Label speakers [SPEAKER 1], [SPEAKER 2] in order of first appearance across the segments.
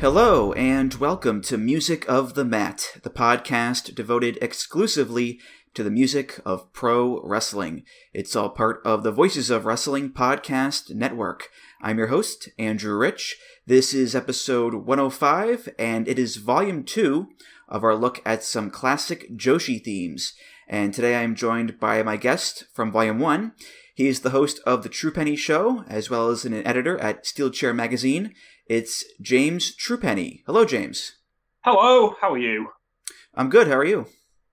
[SPEAKER 1] Hello, and welcome to Music of the Mat, the podcast devoted exclusively to the music of pro wrestling. It's all part of the Voices of Wrestling Podcast Network. I'm your host, Andrew Rich. This is episode 105, and it is volume 2 of our look at some classic Joshi themes. And today I am joined by my guest from volume 1. He is the host of The Truepenny Show, as well as an editor at Steel Chair Magazine. It's James Truepenny. Hello, James.
[SPEAKER 2] Hello, how are you?
[SPEAKER 1] I'm good. How are you?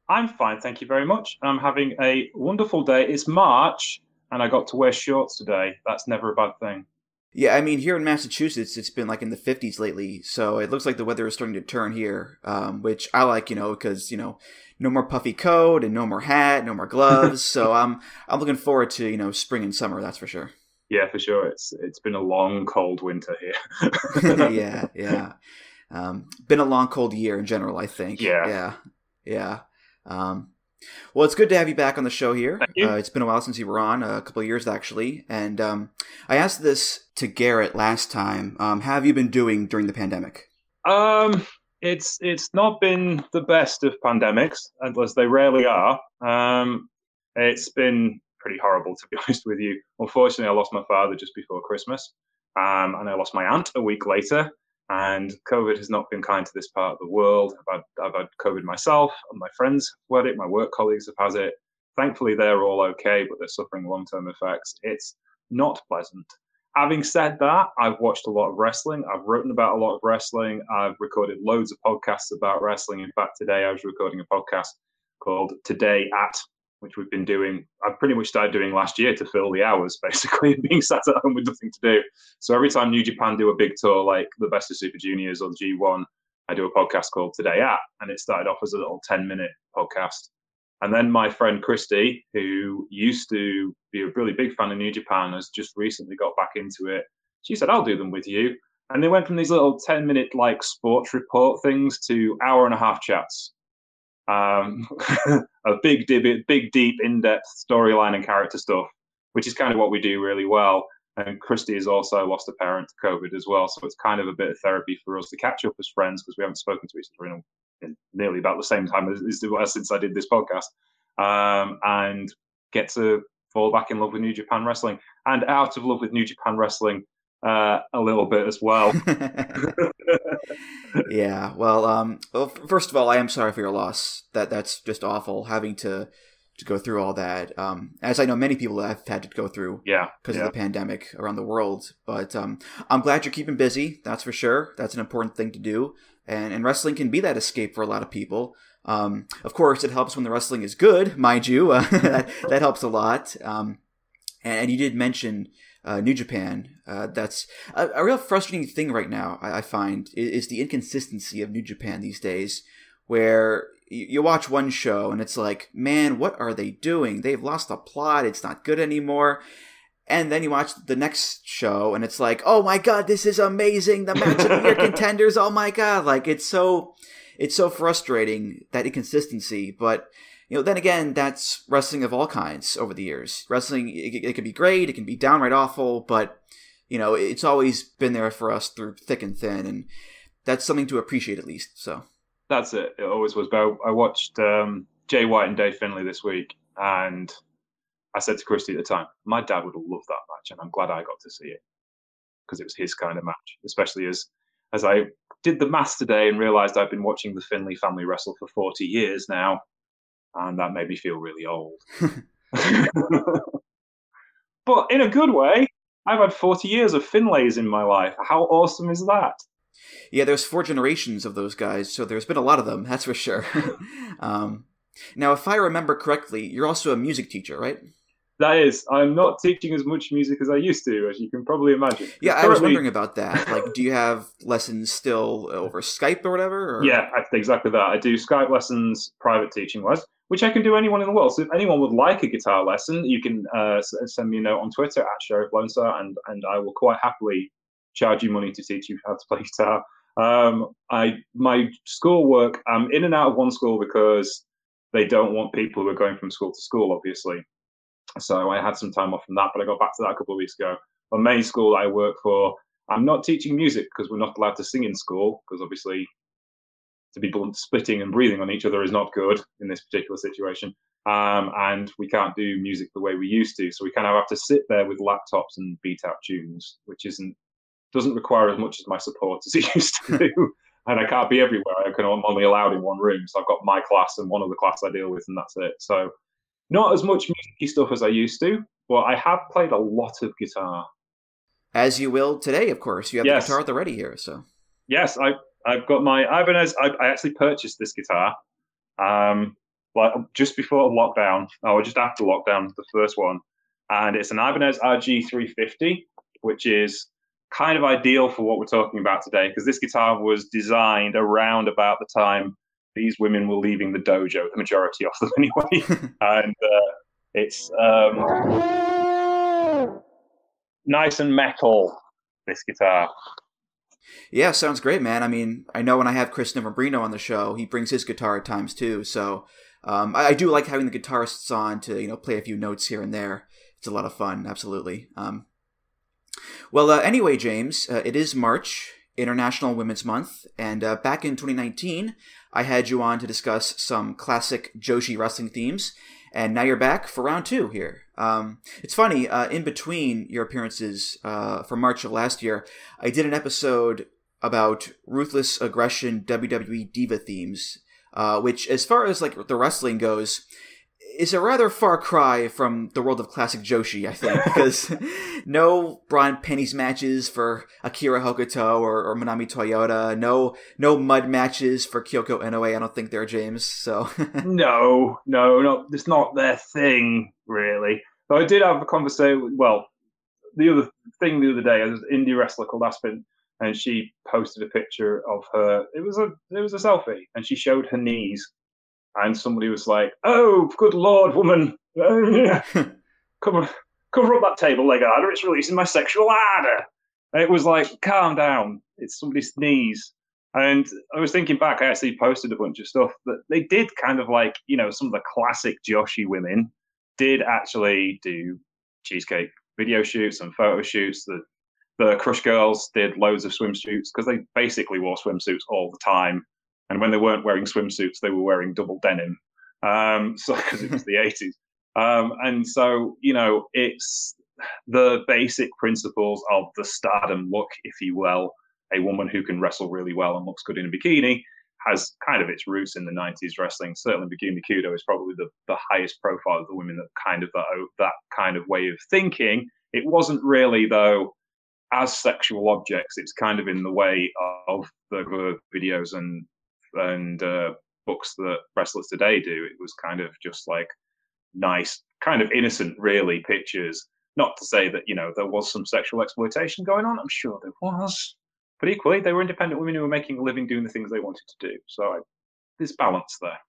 [SPEAKER 2] I'm fine, thank you very much. I'm having a wonderful day. It's March, and I got to wear shorts today. That's never a bad thing.
[SPEAKER 1] Yeah, I mean, here in Massachusetts, it's been like in the 50s lately, so it looks like the weather is starting to turn here, um, which I like, you know, because, you know, no more puffy coat and no more hat, no more gloves. so I'm I'm looking forward to, you know, spring and summer, that's for sure.
[SPEAKER 2] Yeah, for sure. It's it's been a long, cold winter here.
[SPEAKER 1] yeah, yeah. Um, been a long, cold year in general. I think.
[SPEAKER 2] Yeah,
[SPEAKER 1] yeah, yeah. Um, well, it's good to have you back on the show here. Uh, it's been a while since you were on, a couple of years actually. And um, I asked this to Garrett last time. Um, how have you been doing during the pandemic?
[SPEAKER 2] Um, it's it's not been the best of pandemics, as they rarely are. Um, it's been pretty horrible, to be honest with you. Unfortunately, I lost my father just before Christmas, um, and I lost my aunt a week later. And COVID has not been kind to this part of the world. I've had, I've had COVID myself, and my friends have had it, my work colleagues have had it. Thankfully, they're all okay, but they're suffering long term effects. It's not pleasant. Having said that, I've watched a lot of wrestling. I've written about a lot of wrestling. I've recorded loads of podcasts about wrestling. In fact, today I was recording a podcast called Today at which we've been doing. I pretty much started doing last year to fill the hours, basically, being sat at home with nothing to do. So every time New Japan do a big tour like the Best of Super Juniors or the G1, I do a podcast called Today At, and it started off as a little 10 minute podcast. And then my friend Christy, who used to be a really big fan of New Japan, has just recently got back into it. She said, I'll do them with you. And they went from these little 10 minute like sports report things to hour and a half chats um, a big, big, deep, in-depth storyline and character stuff, which is kind of what we do really well. And Christy has also lost a parent to COVID as well, so it's kind of a bit of therapy for us to catch up as friends because we haven't spoken to each other in, in, nearly about the same time as, as since I did this podcast, um, and get to fall back in love with New Japan Wrestling and out of love with New Japan Wrestling uh, a little bit as well.
[SPEAKER 1] yeah. Well, um, well, first of all, I am sorry for your loss. That that's just awful having to to go through all that. Um, as I know, many people have had to go through.
[SPEAKER 2] Yeah.
[SPEAKER 1] Because
[SPEAKER 2] yeah.
[SPEAKER 1] of the pandemic around the world. But um, I'm glad you're keeping busy. That's for sure. That's an important thing to do. And and wrestling can be that escape for a lot of people. Um, of course, it helps when the wrestling is good, mind you. Uh, that that helps a lot. Um, and, and you did mention uh, New Japan. Uh, that's a, a, real frustrating thing right now. I, I find is, is, the inconsistency of New Japan these days, where you, you, watch one show and it's like, man, what are they doing? They've lost the plot. It's not good anymore. And then you watch the next show and it's like, oh my god, this is amazing. The match of the year contenders. Oh my god, like it's so, it's so frustrating that inconsistency. But you know, then again, that's wrestling of all kinds over the years. Wrestling, it, it can be great, it can be downright awful, but you know, it's always been there for us through thick and thin, and that's something to appreciate at least. So
[SPEAKER 2] that's it. It always was. But I watched um, Jay White and Dave Finlay this week, and I said to Christy at the time, my dad would have loved that match, and I'm glad I got to see it because it was his kind of match, especially as as I did the math today and realized I've been watching the Finlay family wrestle for 40 years now and that made me feel really old. but in a good way, I've had 40 years of Finlays in my life. How awesome is that?
[SPEAKER 1] Yeah, there's four generations of those guys, so there's been a lot of them, that's for sure. um, now, if I remember correctly, you're also a music teacher, right?
[SPEAKER 2] That is, I'm not teaching as much music as I used to, as you can probably imagine.
[SPEAKER 1] Yeah, I was wondering about that. Like, do you have lessons still over Skype or whatever? Or?
[SPEAKER 2] Yeah, exactly that. I do Skype lessons, private teaching wise, which I can do anyone in the world. So if anyone would like a guitar lesson, you can uh, send me a note on Twitter at Sheriff Lone Star, and and I will quite happily charge you money to teach you how to play guitar. Um, I my schoolwork, I'm in and out of one school because they don't want people who are going from school to school, obviously. So I had some time off from that, but I got back to that a couple of weeks ago. My main school I work for, I'm not teaching music because we're not allowed to sing in school because obviously to be blunt, spitting and breathing on each other is not good in this particular situation. Um, and we can't do music the way we used to. So we kind of have to sit there with laptops and beat out tunes, which isn't doesn't require as much as my support as it used to do. and I can't be everywhere. I can I'm only allowed in one room. So I've got my class and one of the class I deal with, and that's it. So not as much musicy stuff as I used to, but I have played a lot of guitar.
[SPEAKER 1] As you will today, of course. You have yes. the guitar at the ready here, so.
[SPEAKER 2] Yes, I I've got my Ibanez. I, I actually purchased this guitar, um, like just before lockdown, or just after lockdown, the first one, and it's an Ibanez RG 350, which is kind of ideal for what we're talking about today because this guitar was designed around about the time these women were leaving the dojo, the majority of them anyway, and uh, it's um, nice and metal. This guitar.
[SPEAKER 1] Yeah, sounds great, man. I mean, I know when I have Chris Novembrino on the show, he brings his guitar at times too. So um, I, I, do like having the guitarists on to you know play a few notes here and there. It's a lot of fun, absolutely. Um, well, uh, anyway, James, uh, it is March, International Women's Month, and uh, back in 2019, I had you on to discuss some classic Joshi wrestling themes, and now you're back for round two here. Um, it's funny, uh, in between your appearances uh, from March of last year, I did an episode about ruthless aggression WWE diva themes, uh, which, as far as like the wrestling goes, is a rather far cry from the world of classic Joshi, I think, because no bra and panties matches for Akira Hokuto or, or Manami Toyota, no no mud matches for Kyoko Inoue. I don't think they're James. So
[SPEAKER 2] no, no, no, it's not their thing really. But I did have a conversation. Well, the other thing the other day, an indie wrestler called Aspen, and she posted a picture of her. It was a it was a selfie, and she showed her knees and somebody was like, "Oh, good lord, woman, cover cover up that table leg harder. It's releasing my sexual ardor." And it was like, "Calm down. It's somebody's knees." And I was thinking back, I actually posted a bunch of stuff that they did kind of like, you know, some of the classic Joshi women did actually do cheesecake video shoots and photo shoots. The the Crush Girls did loads of swimsuits because they basically wore swimsuits all the time and when they weren't wearing swimsuits, they were wearing double denim. Um, so because it was the 80s. Um, and so, you know, it's the basic principles of the stardom look, if you will. A woman who can wrestle really well and looks good in a bikini has kind of its roots in the 90s wrestling. Certainly, Megumi Kudo is probably the, the highest profile of the women that kind of that, that kind of way of thinking. It wasn't really, though, as sexual objects. It's kind of in the way of the videos and and uh, books that wrestlers today do. It was kind of just like nice, kind of innocent, really, pictures. Not to say that, you know, there was some sexual exploitation going on. I'm sure there was. But equally, they were independent women who were making a living doing the things they wanted to do. So I, there's balance there.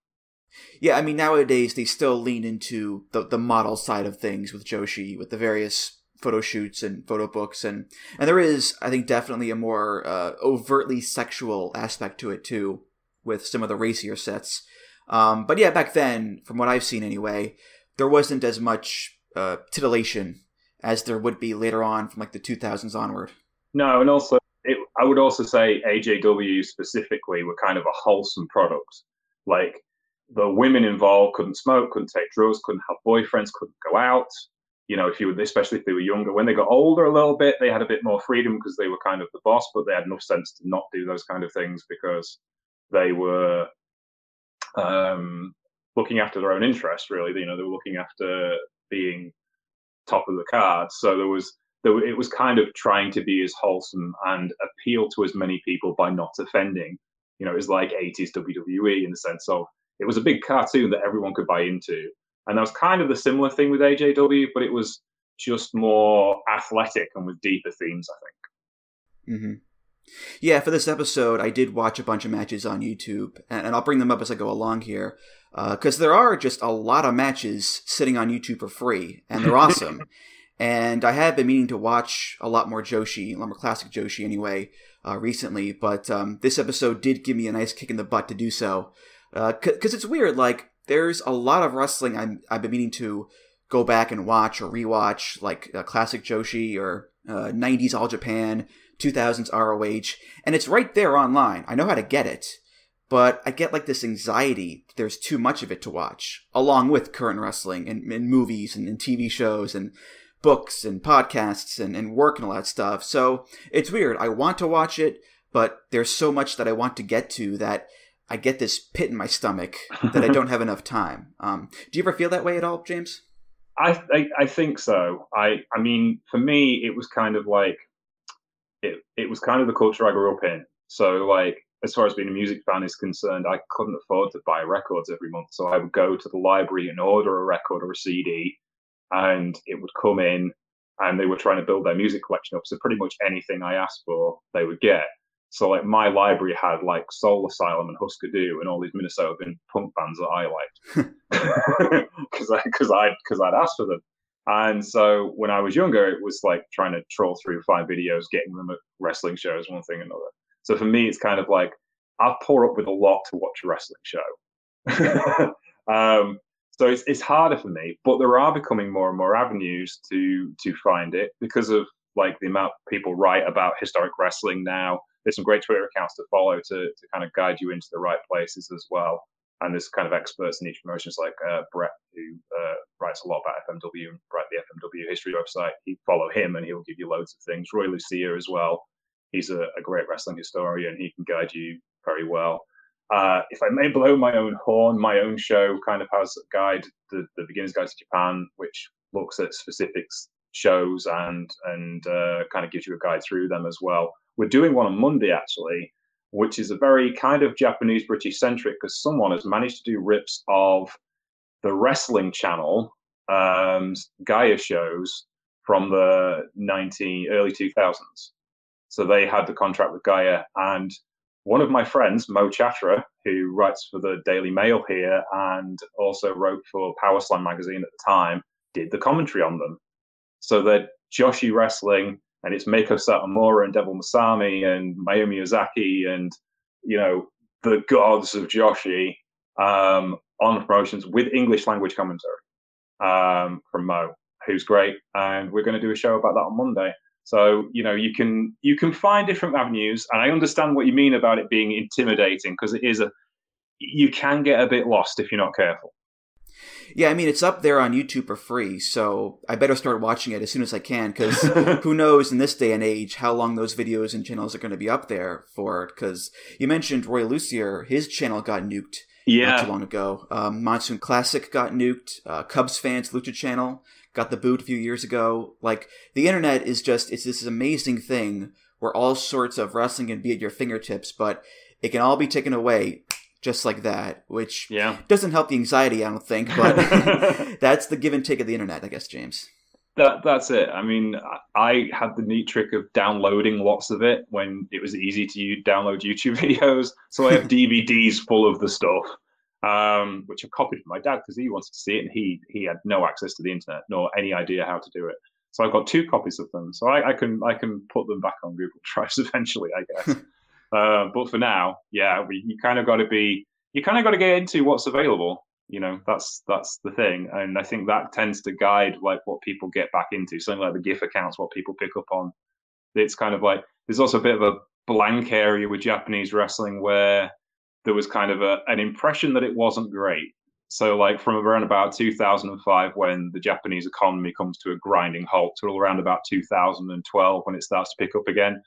[SPEAKER 1] Yeah, I mean, nowadays they still lean into the, the model side of things with Joshi, with the various photo shoots and photo books and and there is i think definitely a more uh, overtly sexual aspect to it too with some of the racier sets. Um, but yeah, back then, from what I've seen anyway, there wasn't as much uh, titillation as there would be later on from like the 2000s onward.
[SPEAKER 2] No, and also I would also say AJW specifically were kind of a wholesome product. Like the women involved couldn't smoke, couldn't take drugs, couldn't have boyfriends, couldn't go out. You know, if you especially if they were younger, when they got older a little bit, they had a bit more freedom because they were kind of the boss, but they had enough sense to not do those kind of things because they were um, looking after their own interests. Really, you know, they were looking after being top of the card. So there was there, it was kind of trying to be as wholesome and appeal to as many people by not offending. You know, it was like 80s WWE in the sense of it was a big cartoon that everyone could buy into. And that was kind of the similar thing with AJW, but it was just more athletic and with deeper themes, I think.
[SPEAKER 1] Mm-hmm. Yeah, for this episode, I did watch a bunch of matches on YouTube, and, I'll bring them up as I go along here. because uh, there are just a lot of matches sitting on YouTube for free, and they're awesome. And I have been meaning to watch a lot more Joshi, a lot more classic Joshi anyway, uh, recently. But um, this episode did give me a nice kick in the butt to do so, because uh, it's weird. Like there's a lot of wrestling I'm, I've been meaning to go back and watch or rewatch, like uh, classic Joshi or 90s uh, All Japan, 2000s ROH, and it's right there online. I know how to get it, but I get like this anxiety. There's too much of it to watch, along with current wrestling and, and movies and, and, TV shows and books and podcasts and, and work and all that stuff. So it's weird. I want to watch it, but there's so much that I want to get to that I get this pit in my stomach that I don't have enough time. Um, do you ever feel that way at all, James?
[SPEAKER 2] I, I, I think so. I I mean, for me, it was kind of like it it was kind of the culture I grew up in. So like as far as being a music fan is concerned, I couldn't afford to buy records every month. So I would go to the library and order a record or a CD, and it would come in, and they were trying to build their music collection up. So pretty much anything I asked for, they would get. So like my library had like Soul Asylum and Husker Du and all these Minnesotan punk bands that I liked because I because I because I'd asked for them. And so when I was younger, it was like trying to troll through five videos, getting them at wrestling shows, one thing another. So for me, it's kind of like I'll pour up with a lot to watch a wrestling show. um, so it's, it's harder for me, but there are becoming more and more avenues to to find it because of like the amount people write about historic wrestling now there's some great Twitter accounts to follow to, to kind of guide you into the right places as well. And there's kind of experts in each promotion, like uh, Brett, who uh, writes a lot about FMW and Brett, the FMW history website. You follow him and he'll give you loads of things. Roy Lucier as well. He's a, a great wrestling historian. He can guide you very well. Uh, if I may blow my own horn, my own show kind of has a guide, the, the Beginner's Guide to Japan, which looks at specific shows and and uh, kind of gives you a guide through them as well. We're doing one on Monday actually, which is a very kind of Japanese British centric because someone has managed to do rips of the wrestling channel um, GAEA shows from the 19 early 2000s. So they had the contract with GAEA, and one of my friends, Mo Chatra, who writes for the Daily Mail here and also wrote for Power Slam magazine at the time, did the commentary on them. So they're Joshi wrestling and it's Meiko Satomura and Devil Masami and Mayumi Ozaki and you know the gods of Joshi um, on promotions with English language commentary um, from Mo, who's great, and we're going to do a show about that on Monday. So you know you can you can find different avenues, and I understand what you mean about it being intimidating because it is a you can get a bit lost if you're not careful.
[SPEAKER 1] Yeah, I mean it's up there on YouTube for free, so I better start watching it as soon as I can because who knows in this day and age how long those videos and channels are going to be up there for? Because you mentioned Roy Lucier, his channel got nuked yeah. not too long ago. Um, Monsoon Classic got nuked. Uh, Cubs fans Lucha channel got the boot a few years ago. Like the internet is just it's this amazing thing where all sorts of wrestling can be at your fingertips, but it can all be taken away just like that, which
[SPEAKER 2] yeah.
[SPEAKER 1] doesn't help the anxiety, I don't think, but that's the give and take of the internet, I guess, James.
[SPEAKER 2] That, that's it. I mean, I had the neat trick of downloading lots of it when it was easy to download YouTube videos. So I have DVDs full of the stuff, um, which I copied from my dad because he wanted to see it and he he had no access to the internet nor any idea how to do it. So I've got two copies of them. So I, I can I can put them back on Google Drives eventually, I guess. Uh, but for now, yeah, we, you kind of got to be, you kind of got to get into what's available. You know, that's that's the thing, and I think that tends to guide like what people get back into. Something like the GIF accounts, what people pick up on. It's kind of like there's also a bit of a blank area with Japanese wrestling where there was kind of a, an impression that it wasn't great. So, like from around about 2005, when the Japanese economy comes to a grinding halt, to around about 2012, when it starts to pick up again,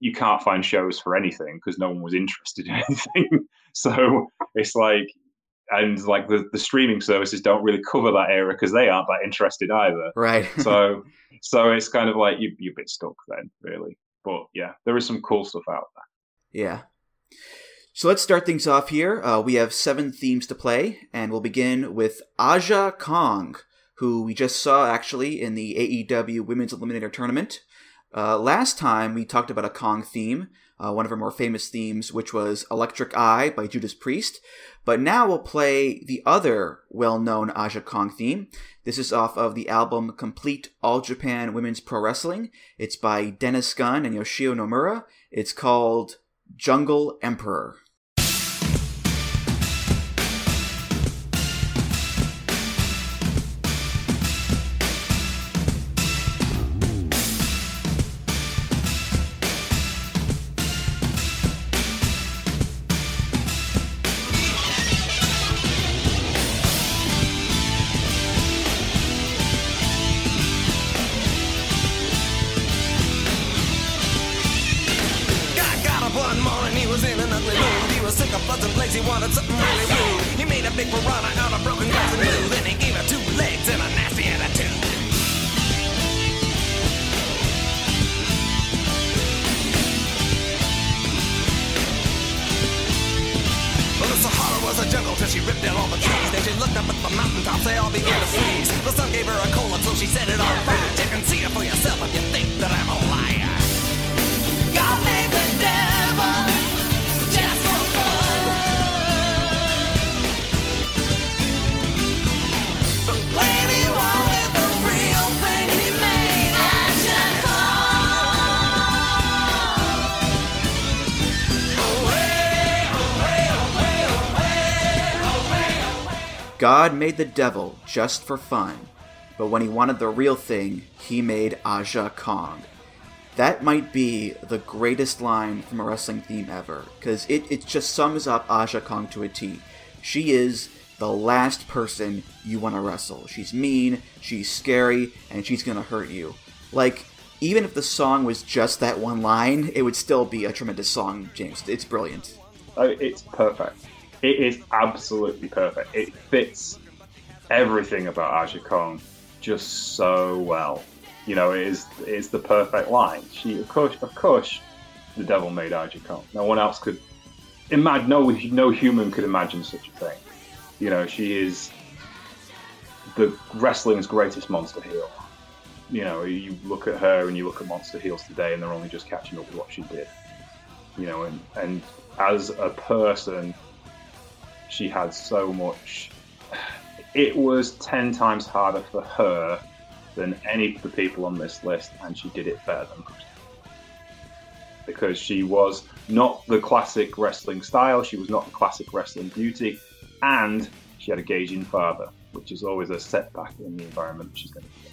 [SPEAKER 2] you can't find shows for anything because no one was interested in anything. so it's like, and like the, the streaming services don't really cover that area because they aren't that interested either.
[SPEAKER 1] Right.
[SPEAKER 2] so, so it's kind of like you, you're a bit stuck then, really. But yeah, there is some cool stuff out there.
[SPEAKER 1] Yeah. So let's start things off here. Uh, we have seven themes to play, and we'll begin with Aja Kong, who we just saw actually in the AEW Women's Eliminator Tournament. Uh, last time we talked about a Kong theme, uh, one of her more famous themes, which was Electric Eye by Judas Priest. But now we'll play the other well known Aja Kong theme. This is off of the album Complete All Japan Women's Pro Wrestling. It's by Dennis Gunn and Yoshio Nomura. It's called Jungle Emperor. Made the devil just for fun, but when he wanted the real thing, he made Aja Kong. That might be the greatest line from a wrestling theme ever, because it, it just sums up Aja Kong to a T. She is the last person you want to wrestle. She's mean, she's scary, and she's gonna hurt you. Like, even if the song was just that one line, it would still be a tremendous song, James. It's brilliant.
[SPEAKER 2] Oh, it's perfect. It is absolutely perfect. It fits everything about Aja Kong just so well. You know, it is it's the perfect line. She, of course, of course, the devil made Aja Kong. No one else could imagine. No, no human could imagine such a thing. You know, she is the wrestling's greatest monster heel. You know, you look at her and you look at monster heels today, and they're only just catching up with what she did. You know, and and as a person, she had so much. It was 10 times harder for her than any of the people on this list, and she did it better than most. Because she was not the classic wrestling style, she was not the classic wrestling beauty, and she had a gauging father, which is always a setback in the environment she's going to be in.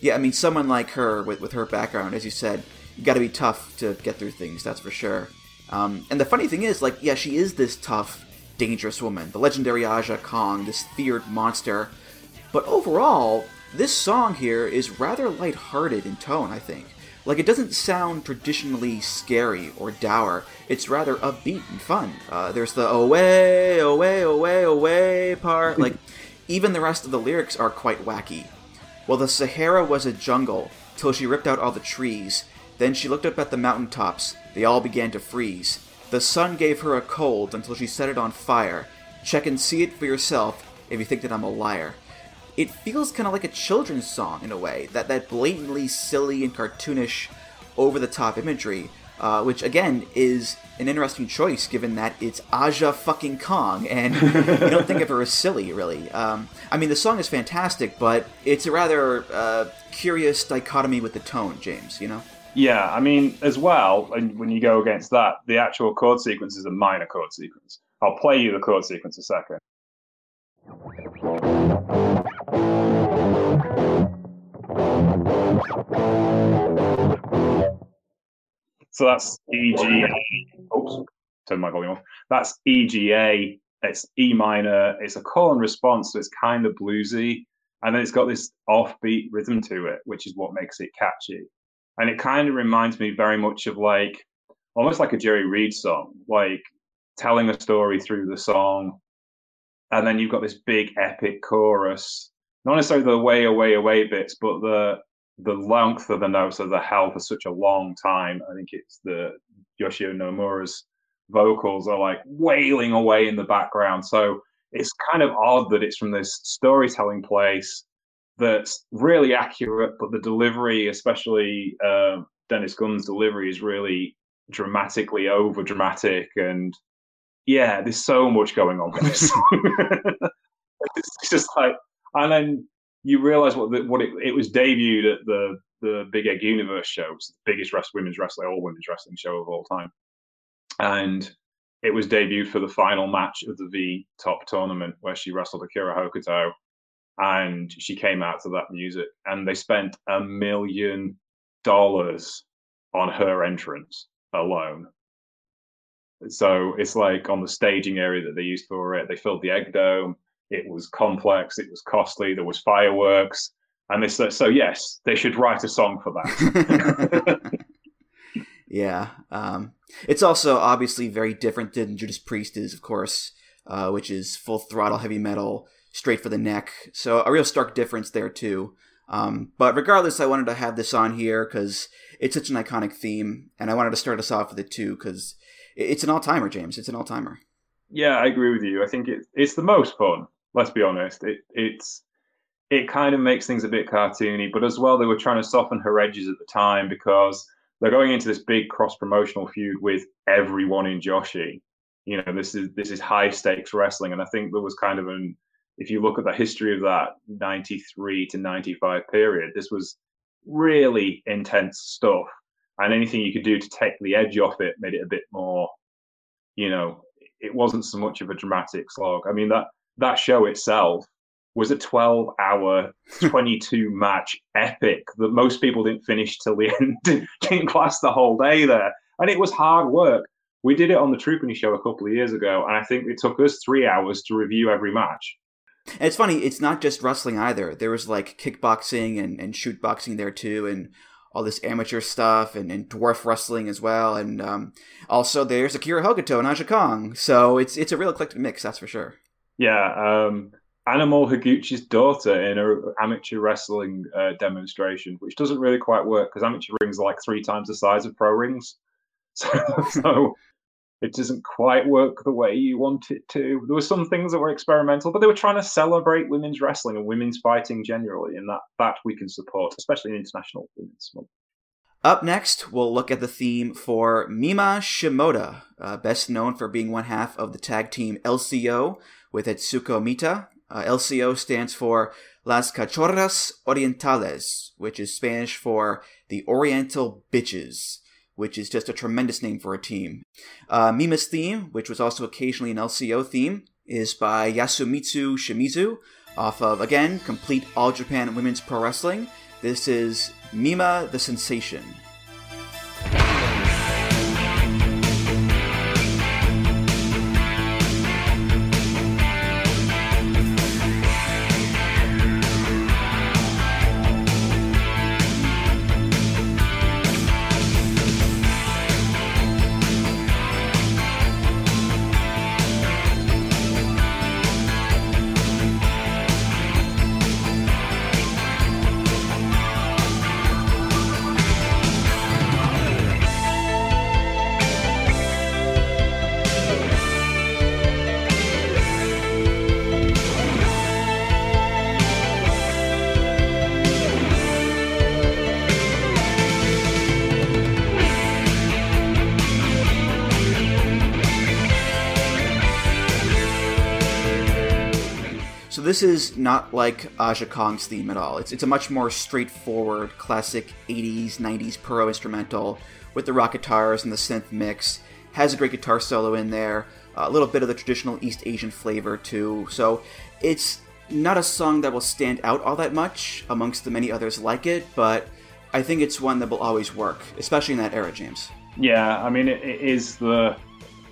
[SPEAKER 1] Yeah, I mean, someone like her, with, with her background, as you said, you got to be tough to get through things, that's for sure. Um, and the funny thing is, like, yeah, she is this tough, dangerous woman, the legendary Aja Kong, this feared monster. But overall, this song here is rather lighthearted in tone, I think. Like, it doesn't sound traditionally scary or dour. It's rather upbeat and fun. Uh, there's the away, away, away, away part. Like, even the rest of the lyrics are quite wacky. Well, the Sahara was a jungle, till she ripped out all the trees. Then she looked up at the mountain tops. They all began to freeze. The sun gave her a cold until she set it on fire. Check and see it for yourself if you think that I'm a liar. It feels kind of like a children's song in a way, that, that blatantly silly and cartoonish, over the top imagery, uh, which again is an interesting choice given that it's Aja fucking Kong, and you don't think of her as silly, really. Um, I mean, the song is fantastic, but it's a rather uh, curious dichotomy with the tone, James, you know?
[SPEAKER 2] Yeah, I mean, as well, and when you go against that, the actual chord sequence is a minor chord sequence. I'll play you the chord sequence a second. So that's EGA. Oops, turn my volume off. That's E G A. It's E minor. It's a call and response, so it's kind of bluesy, and then it's got this offbeat rhythm to it, which is what makes it catchy and it kind of reminds me very much of like almost like a Jerry Reed song, like telling a story through the song, and then you've got this big epic chorus. Not necessarily the way away away bits, but the the length of the notes of the held for such a long time. I think it's the Yoshio Nomura's vocals are like wailing away in the background. So it's kind of odd that it's from this storytelling place that's really accurate, but the delivery, especially uh, Dennis Gunn's delivery, is really dramatically over dramatic. And yeah, there's so much going on with this it's just like, and then you realize what the, what it, it was debuted at the the Big Egg Universe show, it's the biggest rest, women's wrestling, all women's wrestling show of all time, and it was debuted for the final match of the V Top tournament where she wrestled Akira Hokuto, and she came out to that music, and they spent a million dollars on her entrance alone. So it's like on the staging area that they used for it, they filled the egg dome. It was complex. It was costly. There was fireworks, and they said, "So yes, they should write a song for that."
[SPEAKER 1] yeah, um, it's also obviously very different than Judas Priest is, of course, uh, which is full throttle heavy metal, straight for the neck. So a real stark difference there too. Um, but regardless, I wanted to have this on here because it's such an iconic theme, and I wanted to start us off with it too because it's an all timer, James. It's an all timer.
[SPEAKER 2] Yeah, I agree with you. I think it's it's the most fun let's be honest. It it's it kind of makes things a bit cartoony, but as well they were trying to soften her edges at the time because they're going into this big cross promotional feud with everyone in Joshi. You know, this is this is high stakes wrestling, and I think there was kind of an if you look at the history of that 93 to 95 period, this was really intense stuff. And anything you could do to take the edge off it made it a bit more, you know, it wasn't so much of a dramatic slog. I mean, that that show itself was a 12 hour, 22 match epic that most people didn't finish till the end, didn't last the whole day there. And it was hard work. We did it on the Truepenny show a couple of years ago, and I think it took us three hours to review every match.
[SPEAKER 1] And it's funny, it's not just wrestling either. There was like kickboxing and, and shoot boxing there too, and all this amateur stuff and, and dwarf wrestling as well. And um, also there's Akira Hokuto and Aja Kong. So it's it's a real eclectic mix, that's for sure.
[SPEAKER 2] Yeah, um, Animal Hamaguchi's daughter in an amateur wrestling uh, demonstration, which doesn't really quite work because amateur rings are like three times the size of pro rings. So, so it doesn't quite work the way you want it to. There were some things that were experimental, but they were trying to celebrate women's wrestling and women's fighting generally, and that, that we can support, especially in International Women's Month.
[SPEAKER 1] Up next, we'll look at the theme for Mima Shimoda, uh, best known for being one half of the tag team LCO, with Etsuko Mita. Uh, LCO stands for Las Cachorras Orientales, which is Spanish for the Oriental Bitches, which is just a tremendous name for a team. Uh, Mima's theme, which was also occasionally an LCO theme, is by Yasumitsu Shimizu, off of, again, Complete All Japan Women's Pro Wrestling. This is Mima the Sensation. This is not like Aja Kong's theme at all. It's, it's a much more straightforward, classic 80s, 90s pro instrumental with the rock guitars and the synth mix. Has a great guitar solo in there, a little bit of the traditional East Asian flavor too. So it's not a song that will stand out all that much amongst the many others like it, but I think it's one that will always work, especially in that era, James.
[SPEAKER 2] Yeah, I mean, it, it is the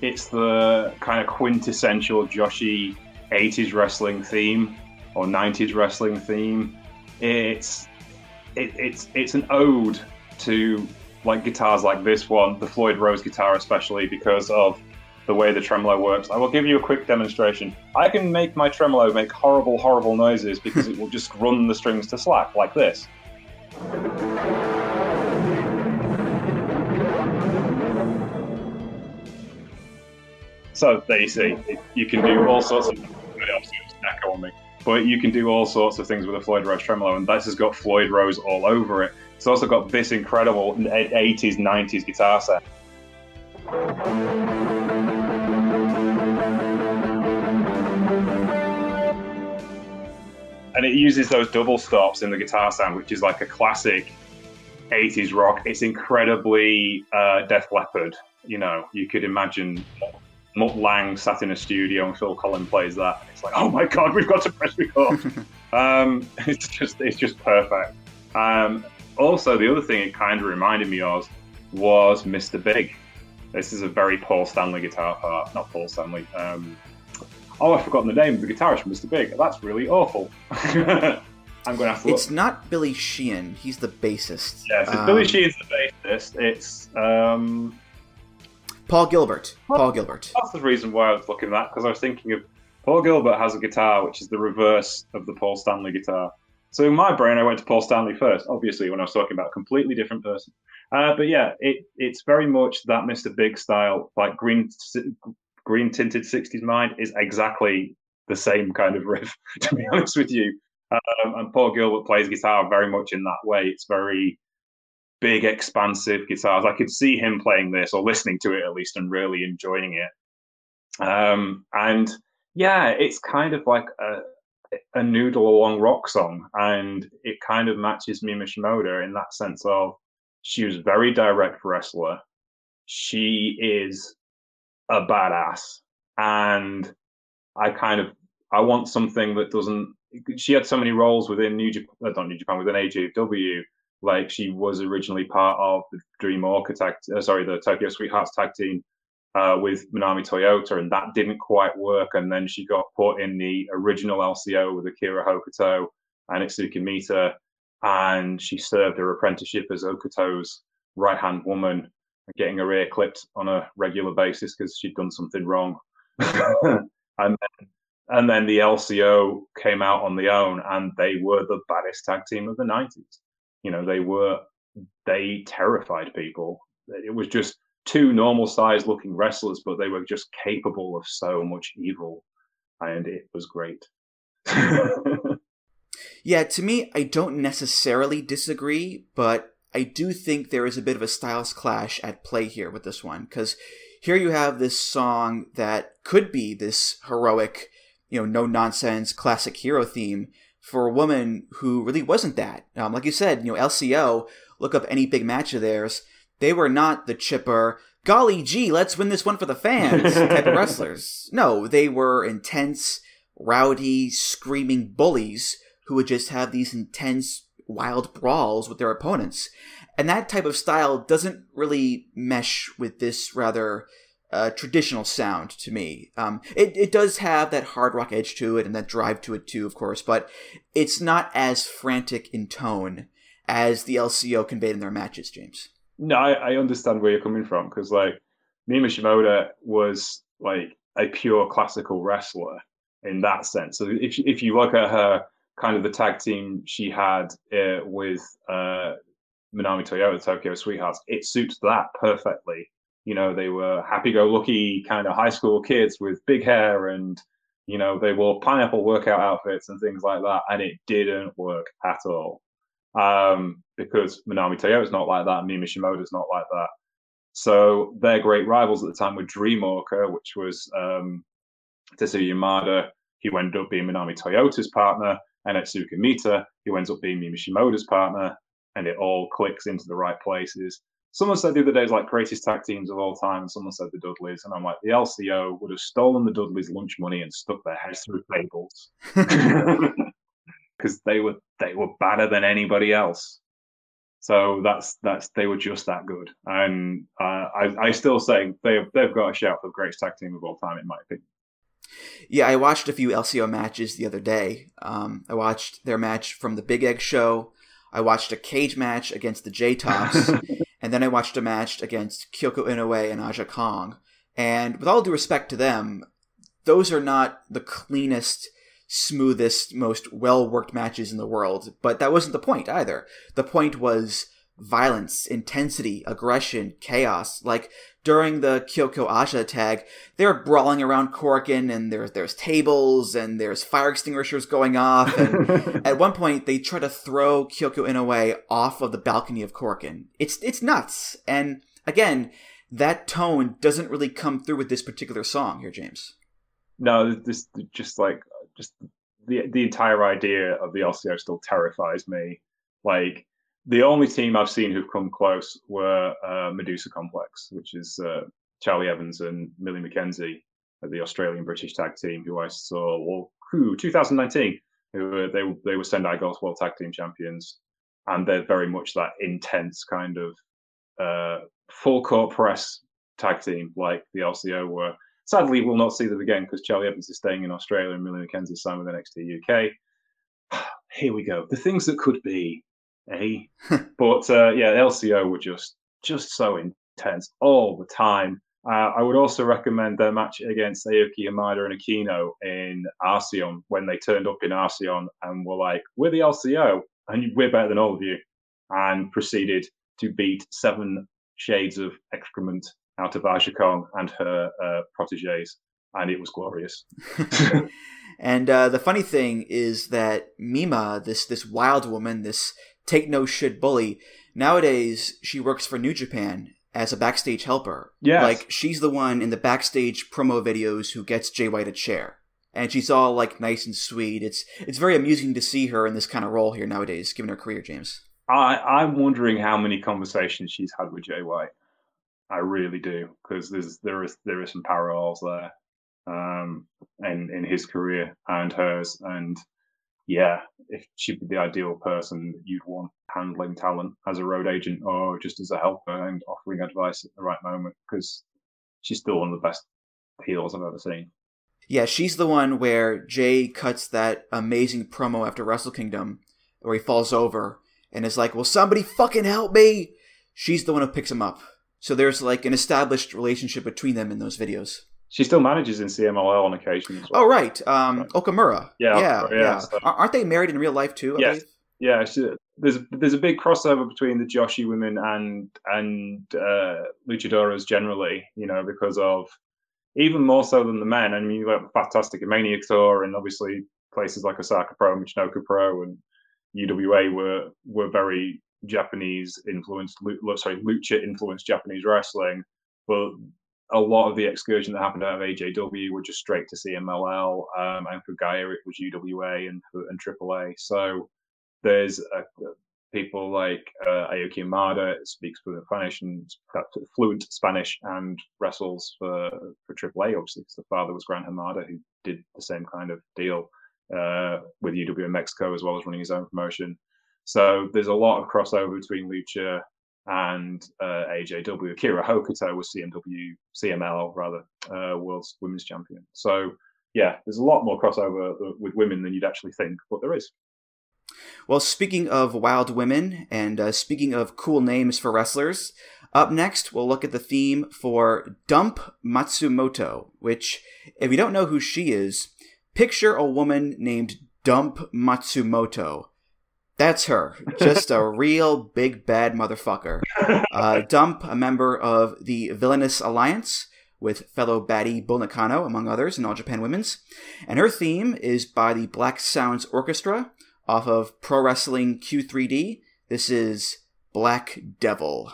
[SPEAKER 2] it's the kind of quintessential Joshi 80s wrestling theme or 90s wrestling theme. It's it, it's it's an ode to like guitars like this one, the Floyd Rose guitar especially because of the way the tremolo works. I will give you a quick demonstration. I can make my tremolo make horrible, horrible noises because it will just run the strings to slack like this. So there you see, you can do all sorts of echo on me. but you can do all sorts of things with a Floyd Rose tremolo, and this has got Floyd Rose all over it. It's also got this incredible 80s, 90s guitar set. And it uses those double stops in the guitar sound, which is like a classic 80s rock. It's incredibly uh, Def Leppard. You know, you could imagine Mutt Lange sat in a studio and Phil Collen plays that. And it's like, oh my god, we've got to press record. um, it's just, it's just perfect. Um, also, the other thing it kind of reminded me of was Mr. Big. This is a very Paul Stanley guitar part, not Paul Stanley. Um, oh, I've forgotten the name of the guitarist from Mr. Big. That's really awful. I'm going to have to. Look.
[SPEAKER 1] It's not Billy Sheehan. He's the bassist.
[SPEAKER 2] Yes, um, Billy Sheehan's the bassist. It's um,
[SPEAKER 1] Paul Gilbert. Paul Gilbert.
[SPEAKER 2] That's the reason why I was looking at that because I was thinking of Paul Gilbert has a guitar which is the reverse of the Paul Stanley guitar. So in my brain, I went to Paul Stanley first, obviously, when I was talking about a completely different person. Uh, but yeah, it, it's very much that Mr. Big style, like green green tinted 60s mind is exactly the same kind of riff, to be honest with you. Um, and Paul Gilbert plays guitar very much in that way. It's very big, expansive guitars. I could see him playing this or listening to it at least and really enjoying it. Um, and yeah, it's kind of like a, a noodle along rock song, and it kind of matches Mima Shimoda in that sense of she was very direct wrestler. She is a badass, and I kind of I want something that doesn't. She had so many roles within New Japan, uh, not New Japan, within AJW. Like she was originally part of the Dream Orca tag, uh, sorry, the Tokyo Sweethearts tag team uh, with Manami Toyota, and that didn't quite work. And then she got put in the original LCO with Akira Hokuto and Etsuko Mita, and she served her apprenticeship as Hokuto's right hand woman, getting her ear clipped on a regular basis because she'd done something wrong. and then, and then the LCO came out on the own, and they were the baddest tag team of the 90s. You know, they were, they terrified people. It was just two normal sized looking wrestlers, but they were just capable of so much evil. And it was great.
[SPEAKER 1] yeah, to me, I don't necessarily disagree, but I do think there is a bit of a styles clash at play here with this one. Because here you have this song that could be this heroic, you know, no nonsense classic hero theme for a woman who really wasn't that. Um, like you said, you know, LCO, look up any big match of theirs they were not the chipper, golly gee, let's win this one for the fans type of wrestlers. No, they were intense, rowdy, screaming bullies who would just have these intense, wild brawls with their opponents. And that type of style doesn't really mesh with this rather uh, traditional sound to me. Um, it, it does have that hard rock edge to it and that drive to it too, of course, but it's not as frantic in tone as the LCO conveyed in their matches, James
[SPEAKER 2] no, I, I understand where you're coming from because like Mima Shimoda was like a pure classical wrestler in that sense. So if if you look at her kind of the tag team she had uh, with uh, Manami Toyota, Tokyo Sweethearts, it suits that perfectly. You know, they were happy-go-lucky kind of high school kids with big hair and you know they wore pineapple workout outfits and things like that, and it didn't work at all um, because Manami Toyota is not like that, and Mima Shimoda is not like that. So their great rivals at the time were Dream Orca, which was um, Toshiyo Yamada, who ended up being Manami Toyota's partner, and Etsuko Mita, who ends up being Mima Shimoda's partner, and it all clicks into the right places. Someone said the other day, it's like greatest tag teams of all time. Someone said the Dudleys, and I'm like, the LCO would have stolen the Dudleys' lunch money and stuck their heads through tables. because they were they were better than anybody else. So that's that's they were just that good, and uh, I I still say they've they've got a shout for the greatest tag team of all time in my opinion.
[SPEAKER 1] Yeah, I watched a few LCO matches the other day. Um, I watched their match from the Big Egg Show. I watched a cage match against the J Tops, and then I watched a match against Kyoko Inoue and Aja Kong. And with all due respect to them, those are not the cleanest smoothest, most well worked matches in the world. But that wasn't the point either. The point was violence, intensity, aggression, chaos. Like during the Kyoko Aja tag, they're brawling around Korakuen and there's there's tables and there's fire extinguishers going off. And at one point, they try to throw Kyoko Inoue off of the balcony of Korakuen. It's it's nuts. And again, that tone doesn't really come through with this particular song here, James.
[SPEAKER 2] No, this just like just the the entire idea of the LCO still terrifies me. Like the only team I've seen who've come close were uh, Medusa Complex, which is uh, Charlie Evans and Millie McKenzie, the Australian British tag team, who I saw well, who 2019, who were, they they were Sendai Girls World Tag Team Champions, and they're very much that intense kind of uh, full court press tag team like the LCO were. Sadly, we'll not see them again because Charlie Evans is staying in Australia and Millie McKenzie signed with NXT UK. Here we go. The things that could be eh? but uh, yeah, LCO were just just so intense all the time. Uh, I would also recommend their match against Ayako Hamada and Aquino in Arsion when they turned up in Arsion and were like, "We're the LCO and we're better than all of you," and proceeded to beat seven shades of excrement out of Aja Kong and her uh, proteges, and it was glorious.
[SPEAKER 1] and uh, the funny thing is that Mima, this this wild woman, this take no shit bully. Nowadays, she works for New Japan as a backstage helper.
[SPEAKER 2] Yeah,
[SPEAKER 1] like she's the one in the backstage promo videos who gets Jay White a chair, and she's all like nice and sweet. It's it's very amusing to see her in this kind of role here nowadays, given her career, James.
[SPEAKER 2] I I'm wondering how many conversations she's had with Jay White. I really do because there's there is there is some parallels there, um, in in his career and hers, and yeah, if she'd be the ideal person you'd want handling talent as a road agent or just as a helper and offering advice at the right moment because she's still one of the best heels I've ever seen.
[SPEAKER 1] Yeah, she's the one where Jay cuts that amazing promo after Wrestle Kingdom where he falls over and is like, Will somebody fucking help me? She's the one who picks him up. So there's like an established relationship between them in those videos.
[SPEAKER 2] She still manages in CMLL on occasion. Well.
[SPEAKER 1] Oh right, um. Okumura.
[SPEAKER 2] Yeah,
[SPEAKER 1] yeah,
[SPEAKER 2] yeah. yeah. So.
[SPEAKER 1] Aren't they married in real life too? I
[SPEAKER 2] yes.
[SPEAKER 1] Believe?
[SPEAKER 2] Yeah, she, there's there's a big crossover between the Joshi women and and uh, luchadoras generally. You know, because of even more so than the men. I mean, you got Fantastic Maniac Tour, and obviously places like Osaka Pro, and Michinoku Pro, and UWA were were very Japanese influenced. Sorry, lucha influenced Japanese wrestling, but a lot of the excursion that happened out of AJW were just straight to CMLL, um, and for GAEA it was UWA and and AAA. So there's uh, people like uh, Ayako Hamada speaks fluent Spanish and fluent Spanish and wrestles for for AAA, obviously, because the father was Gran Hamada, who did the same kind of deal uh, with UW in Mexico as well as running his own promotion. So there's a lot of crossover between Lucha and uh, AJW. Akira Hokuto was CMW, CML rather, uh, world's women's champion. So yeah, there's a lot more crossover with women than you'd actually think, but there is.
[SPEAKER 1] Well, speaking of wild women and uh, speaking of cool names for wrestlers, up next we'll look at the theme for Dump Matsumoto, which, if you don't know who she is, picture a woman named Dump Matsumoto that's her. Just a real big bad motherfucker. Uh, Dump, a member of the Villainous Alliance with fellow baddie Bull Nakano, among others, in All Japan Women's. And her theme is by the Black Sounds Orchestra off of Pro Wrestling Q3D. This is Black Devil.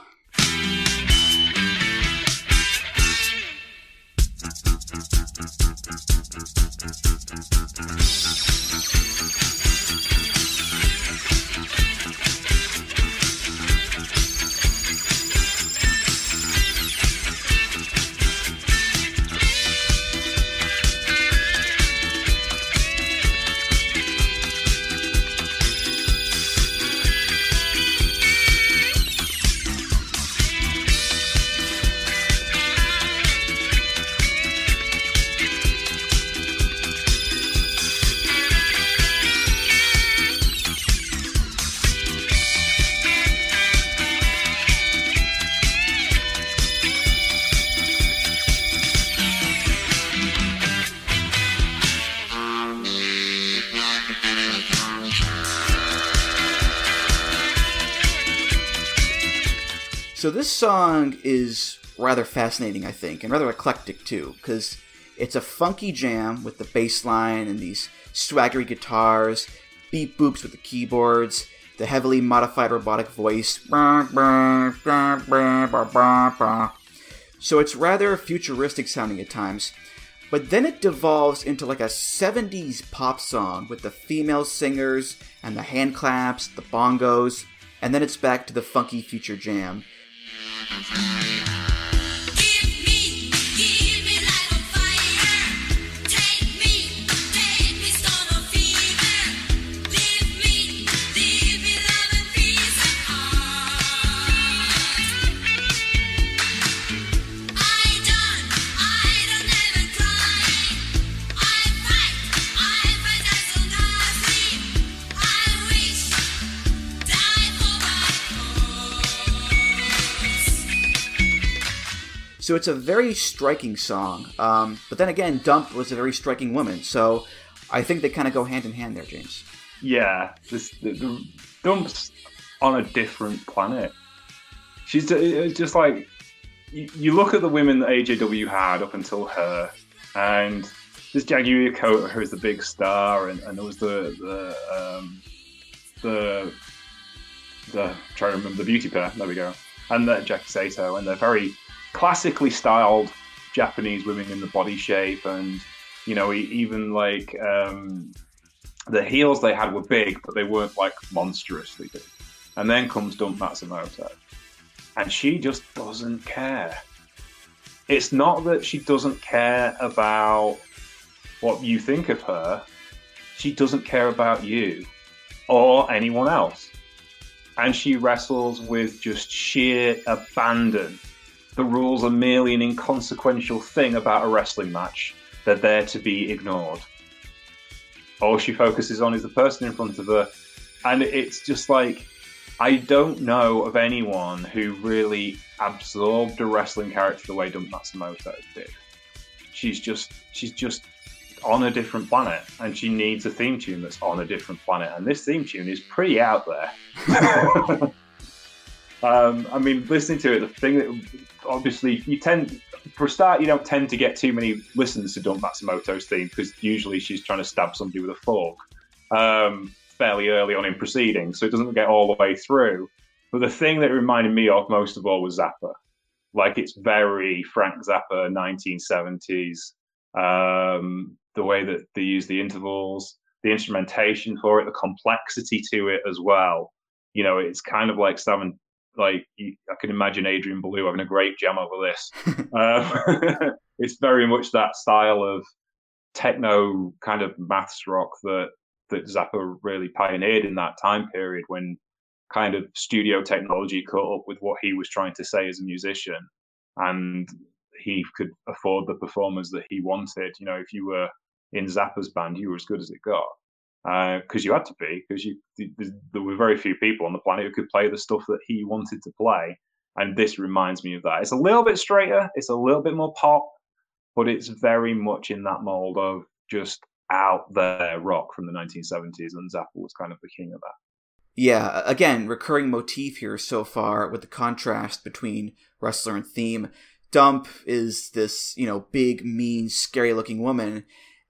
[SPEAKER 1] So this song is rather fascinating, I think, and rather eclectic too, because it's a funky jam with the bass line and these swaggery guitars, beat boops with the keyboards, the heavily modified robotic voice. So it's rather futuristic sounding at times. But then it devolves into like a 70s pop song with the female singers and the hand claps, the bongos, and then it's back to the funky future jam. Thank you. So it's a very striking song. Um, but then again, Dump was a very striking woman. So I think they kind of go hand in hand there, James.
[SPEAKER 2] Yeah, this, the, the Dump's on a different planet. She's just like you, you look at the women that AJW had up until her, and this Jaguar Yokota, who's the big star, and, and there was the the um, the the try to remember the beauty pair. There we go, and the Jackie Sato, and they're very classically styled Japanese women in the body shape, and you know, even like um, the heels they had were big, but they weren't like monstrously big. And then comes Dump Matsumoto, and she just doesn't care. It's not that she doesn't care about what you think of her; she doesn't care about you or anyone else. And she wrestles with just sheer abandon the rules are merely an inconsequential thing about a wrestling match. They're there to be ignored. All she focuses on is the person in front of her. And it's just like, I don't know of anyone who really absorbed a wrestling character the way Dump Matsumoto did. She's just, she's just on a different planet and she needs a theme tune that's on a different planet. And this theme tune is pretty out there. Um, I mean, listening to it, the thing that obviously you tend, for a start, you don't tend to get too many listens to Dump Matsumoto's theme because usually she's trying to stab somebody with a fork um, fairly early on in proceedings, so it doesn't get all the way through. But the thing that reminded me of most of all was Zappa. Like it's very Frank Zappa, 1970s. Um, the way that they use the intervals, the instrumentation for it, the complexity to it as well. You know, it's kind of like Simon like I can imagine Adrian Belew having a great jam over this. um, it's very much that style of techno kind of maths rock that that Zappa really pioneered in that time period when kind of studio technology caught up with what he was trying to say as a musician and he could afford the performers that he wanted. You know, if you were in Zappa's band, you were as good as it got because uh, you had to be because you there were very few people on the planet who could play the stuff that he wanted to play and this reminds me of that. It's a little bit straighter it's a little bit more pop but it's very much in that mold of just out there rock from the 1970s and zappa was kind of the king of that.
[SPEAKER 1] Yeah again recurring motif here so far with the contrast between wrestler and theme. Dump is this you know big mean scary looking woman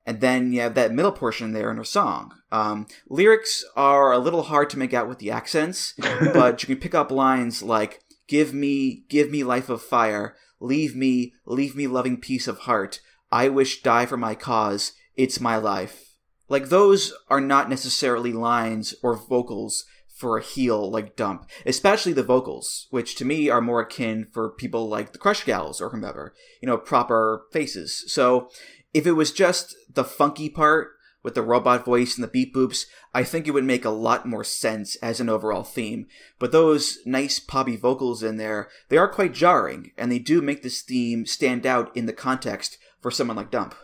[SPEAKER 1] and then you have that middle portion there in her song. Um, lyrics are a little hard to make out with the accents, but you can pick up lines like "Give me, give me life of fire, leave me, leave me loving peace of heart. I wish die for my cause. It's my life." Like those are not necessarily lines or vocals for a heel like Dump, especially the vocals, which to me are more akin for people like the Crush Gals or whomever, you know, proper faces. So if it was just the funky part with the robot voice and the beep boops, I think it would make a lot more sense as an overall theme. But those nice poppy vocals in there, they are quite jarring, and they do make this theme stand out in the context for someone like Dump.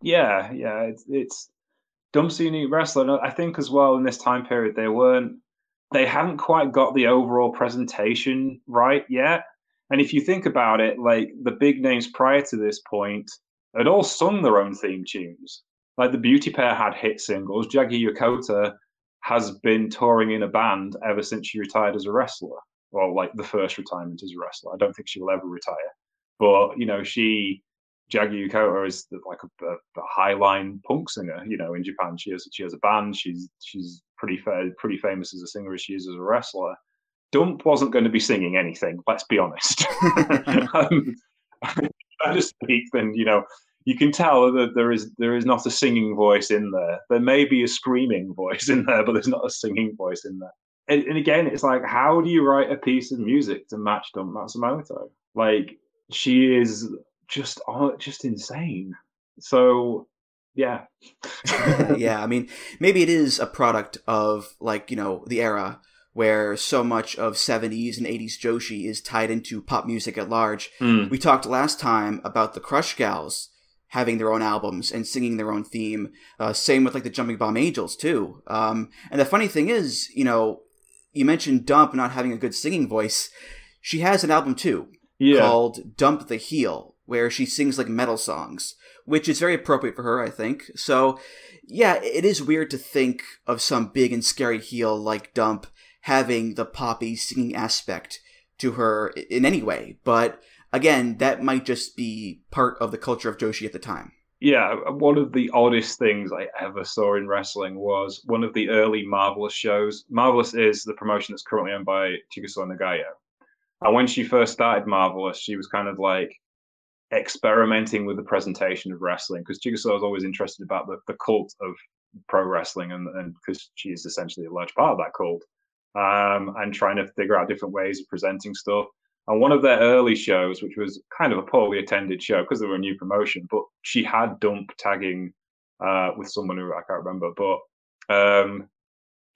[SPEAKER 2] Yeah, yeah, it's, it's Dump's a unique wrestler. I think as well in this time period they weren't, they haven't quite got the overall presentation right yet. And if you think about it, like the big names prior to this point, had all sung their own theme tunes. Like the Beauty Pair had hit singles. Jackie Yokota has been touring in a band ever since she retired as a wrestler. or like the first retirement as a wrestler. I don't think she will ever retire. But you know, she Jaggy Yokota is like a, a, a highline punk singer. You know, in Japan, she has she has a band. She's she's pretty fa- pretty famous as a singer as she is as a wrestler. Dump wasn't going to be singing anything. Let's be honest. um, I just speak, then you know you can tell that there is there is not a singing voice in there. There may be a screaming voice in there, but there's not a singing voice in there. And, and again, it's like, how do you write a piece of music to match Dump Matsumoto? Like she is just oh, just insane. So yeah,
[SPEAKER 1] yeah. I mean, maybe it is a product of like you know the era where so much of 70s and 80s Joshi is tied into pop music at large.
[SPEAKER 2] Mm.
[SPEAKER 1] We talked last time about the Crush Gals having their own albums and singing their own theme. Uh, same with like the Jumping Bomb Angels too. Um, and the funny thing is, you know, you mentioned Dump not having a good singing voice. She has an album too
[SPEAKER 2] yeah.
[SPEAKER 1] called Dump the Heel, where she sings like metal songs, which is very appropriate for her, I think. So, yeah, it is weird to think of some big and scary heel like Dump having the poppy singing aspect to her in any way. But again, that might just be part of the culture of Joshi at the time.
[SPEAKER 2] Yeah, one of the oddest things I ever saw in wrestling was one of the early Marvelous shows. Marvelous is the promotion that's currently owned by Chigusa Nagayo. And when she first started Marvelous, she was kind of like experimenting with the presentation of wrestling because Chigusa was always interested about the, the cult of pro wrestling and because she is essentially a large part of that cult um, and trying to figure out different ways of presenting stuff. And one of their early shows, which was kind of a poorly attended show because they were a new promotion, but she had Dump tagging uh, with someone who I can't remember, but um,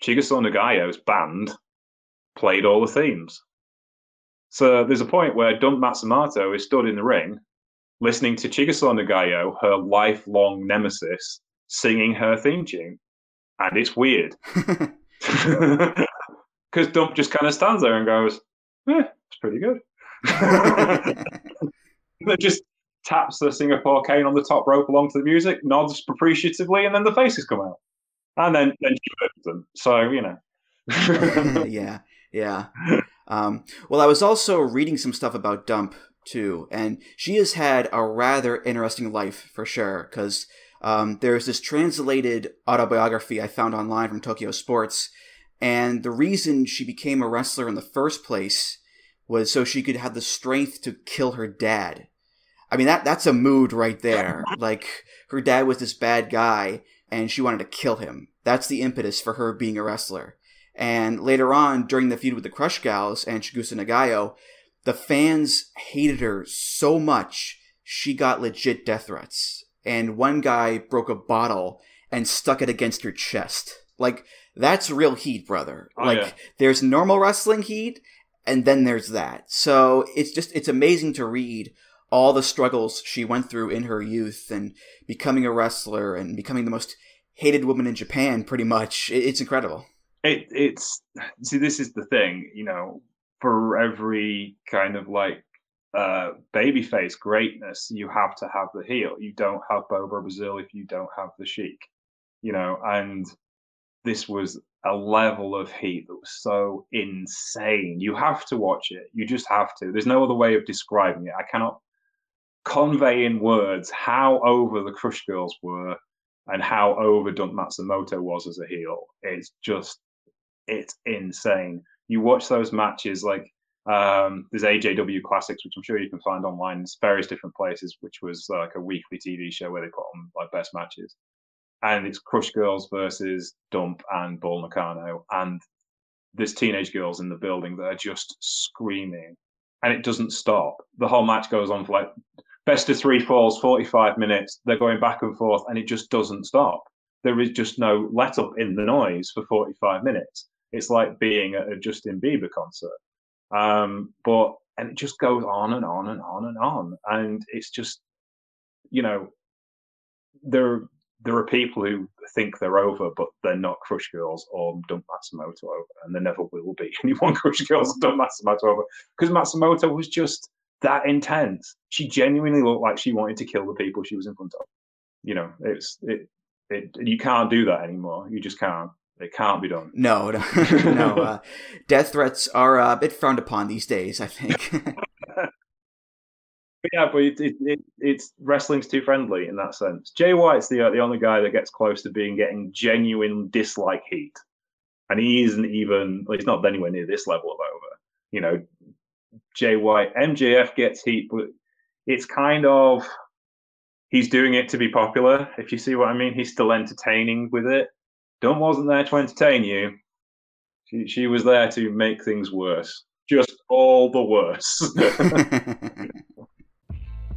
[SPEAKER 2] Chigusa Nagayo's band played all the themes. So there's a point where Dump Matsumoto is stood in the ring listening to Chigusa Nagayo, her lifelong nemesis, singing her theme tune. And it's weird. Because Dump just kind of stands there and goes, eh, it's pretty good. then just taps the Singapore cane on the top rope along to the music, nods appreciatively, and then the faces come out. And then, then she murders them. So, you know.
[SPEAKER 1] yeah, yeah. Um, well, I was also reading some stuff about Dump too, and she has had a rather interesting life for sure. Because um, there's this translated autobiography I found online from Tokyo Sports, and the reason she became a wrestler in the first place was so she could have the strength to kill her dad. I mean that that's a mood right there. Like her dad was this bad guy and she wanted to kill him. That's the impetus for her being a wrestler. And later on, during the feud with the Crush Gals and Chigusa Nagayo, the fans hated her so much she got legit death threats. And one guy broke a bottle and stuck it against her chest. Like that's real heat, brother.
[SPEAKER 2] Oh,
[SPEAKER 1] like
[SPEAKER 2] yeah.
[SPEAKER 1] there's normal wrestling heat, and then there's that. So it's just it's amazing to read all the struggles she went through in her youth and becoming a wrestler and becoming the most hated woman in Japan. Pretty much, it's incredible.
[SPEAKER 2] it, it's see this is the thing you know for every kind of like uh babyface greatness you have to have the heel you don't have bobo brazil if you don't have the sheik you know and this was a level of heat that was so insane. You have to watch it. You just have to. There's no other way of describing it. I cannot convey in words how over the crush girls were and how over overdone matsumoto was as a heel. It's just it's insane. You watch those matches like um, there's AJW Classics, which I'm sure you can find online. In various different places, which was like a weekly TV show where they put on like best matches. And it's Crush Girls versus Dump and Bull Nakano. And there's teenage girls in the building that are just screaming. And it doesn't stop. The whole match goes on for like best of three falls, 45 minutes. They're going back and forth, and it just doesn't stop. There is just no let up in the noise for 45 minutes it's like being at a Justin Bieber concert. Um, but and it just goes on and on and on and on, and it's just you know there there are people who think they're over, but they're not Crush Girls or Dump Matsumoto over, and there never will be anyone Crush Girls or Dump Matsumoto over because Matsumoto was just that intense. She genuinely looked like she wanted to kill the people she was in front of. You know, it's it it you can't do that anymore. You just can't. It can't be done.
[SPEAKER 1] No, no, no. Uh, death threats are uh, a bit frowned upon these days. I think.
[SPEAKER 2] yeah, but it, it, it, it's wrestling's too friendly in that sense. Jay White's the uh, the only guy that gets close to being getting genuine dislike heat, and he isn't even. Well, he's not anywhere near this level of over. You know, Jay White, MJF gets heat, but it's kind of he's doing it to be popular. If you see what I mean, he's still entertaining with it. Dunn wasn't there to entertain you. She, she was there to make things worse, just all the worse.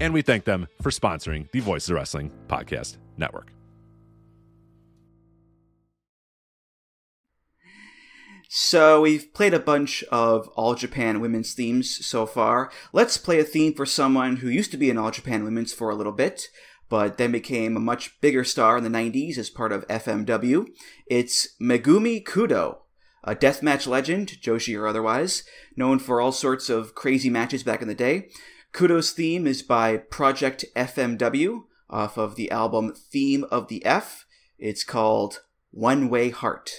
[SPEAKER 3] and we thank them for sponsoring the Voices of Wrestling Podcast Network.
[SPEAKER 1] So we've played a bunch of All Japan women's themes so far. Let's play a theme for someone who used to be in All Japan women's for a little bit, but then became a much bigger star in the 90s as part of FMW. It's Megumi Kudo, a deathmatch legend, Joshi or otherwise, known for all sorts of crazy matches back in the day. Kudo's theme is by Project FMW off of the album Theme of the F. It's called One Way Heart.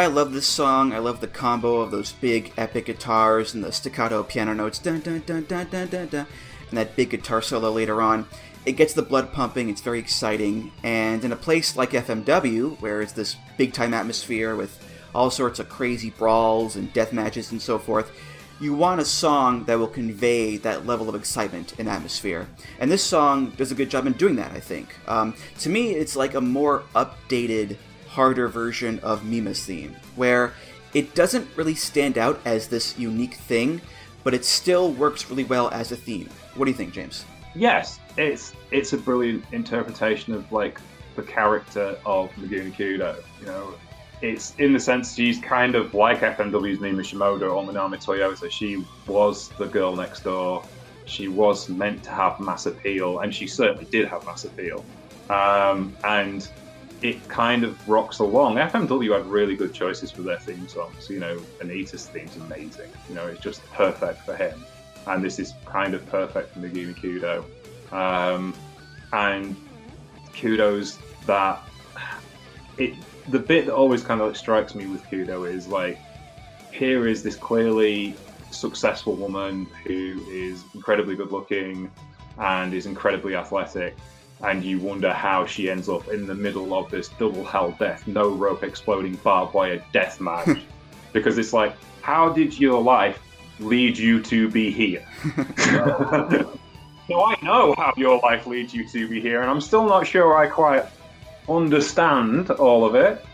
[SPEAKER 1] So I love this song. I love the combo of those big epic guitars and the staccato piano notes, dun dun dun dun dun dun, dun and that big guitar solo later on. It gets the blood pumping. It's very exciting, and in a place like FMW, where it's this big time atmosphere with all sorts of crazy brawls and death matches and so forth, you want a song that will convey that level of excitement and atmosphere. And this song does a good job in doing that, I think. Um, to me, it's like a more updated, harder version of Mima's theme, where it doesn't really stand out as this unique thing, but it still works really well as a theme. What do you think, James?
[SPEAKER 2] Yes, it's it's a brilliant interpretation of like the character of Megumi Kudo. You know, it's in the sense she's kind of like FMW's Mima Shimoda or Manami Toyota. She was the girl next door. She was meant to have mass appeal, and she certainly did have mass appeal. Um, and it kind of rocks along. FMW had really good choices for their theme songs. You know, Onita's theme's amazing. You know, it's just perfect for him. And this is kind of perfect for Megumi Kudo. Um, and kudos that it the bit that always kind of like strikes me with Kudo is like, here is this clearly successful woman who is incredibly good looking and is incredibly athletic, and you wonder how she ends up in the middle of this double hell death, no rope exploding barbed wire death match. because it's like, how did your life lead you to be here? so I know how your life leads you to be here, and I'm still not sure I quite understand all of it,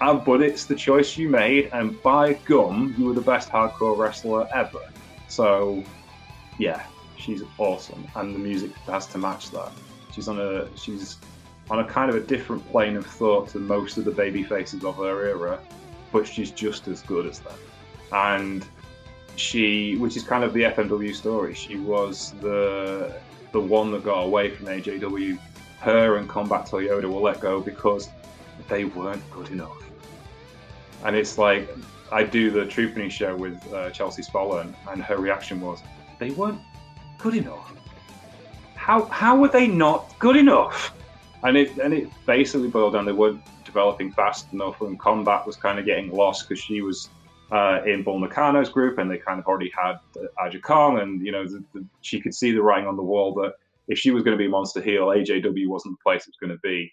[SPEAKER 2] uh, but it's the choice you made, and by gum, you were the best hardcore wrestler ever. So, yeah, she's awesome, and the music has to match that. She's on a she's on a kind of a different plane of thought to most of the baby faces of her era, but she's just as good as them. And she, which is kind of the FMW story, she was the the one that got away from AJW her and Combat Toyota were let go because they weren't good enough. And it's like, I do the Truthing show with uh, Chelsea Spollen, and her reaction was, they weren't good enough. How, how were they not good enough? And it, and it basically boiled down, they weren't developing fast enough, and Combat was kind of getting lost because she was uh, in Bull group, and they kind of already had uh, Aja Kong, and you know the, the, she could see the writing on the wall that if she was going to be Monster Heel, AJW wasn't the place it was going to be.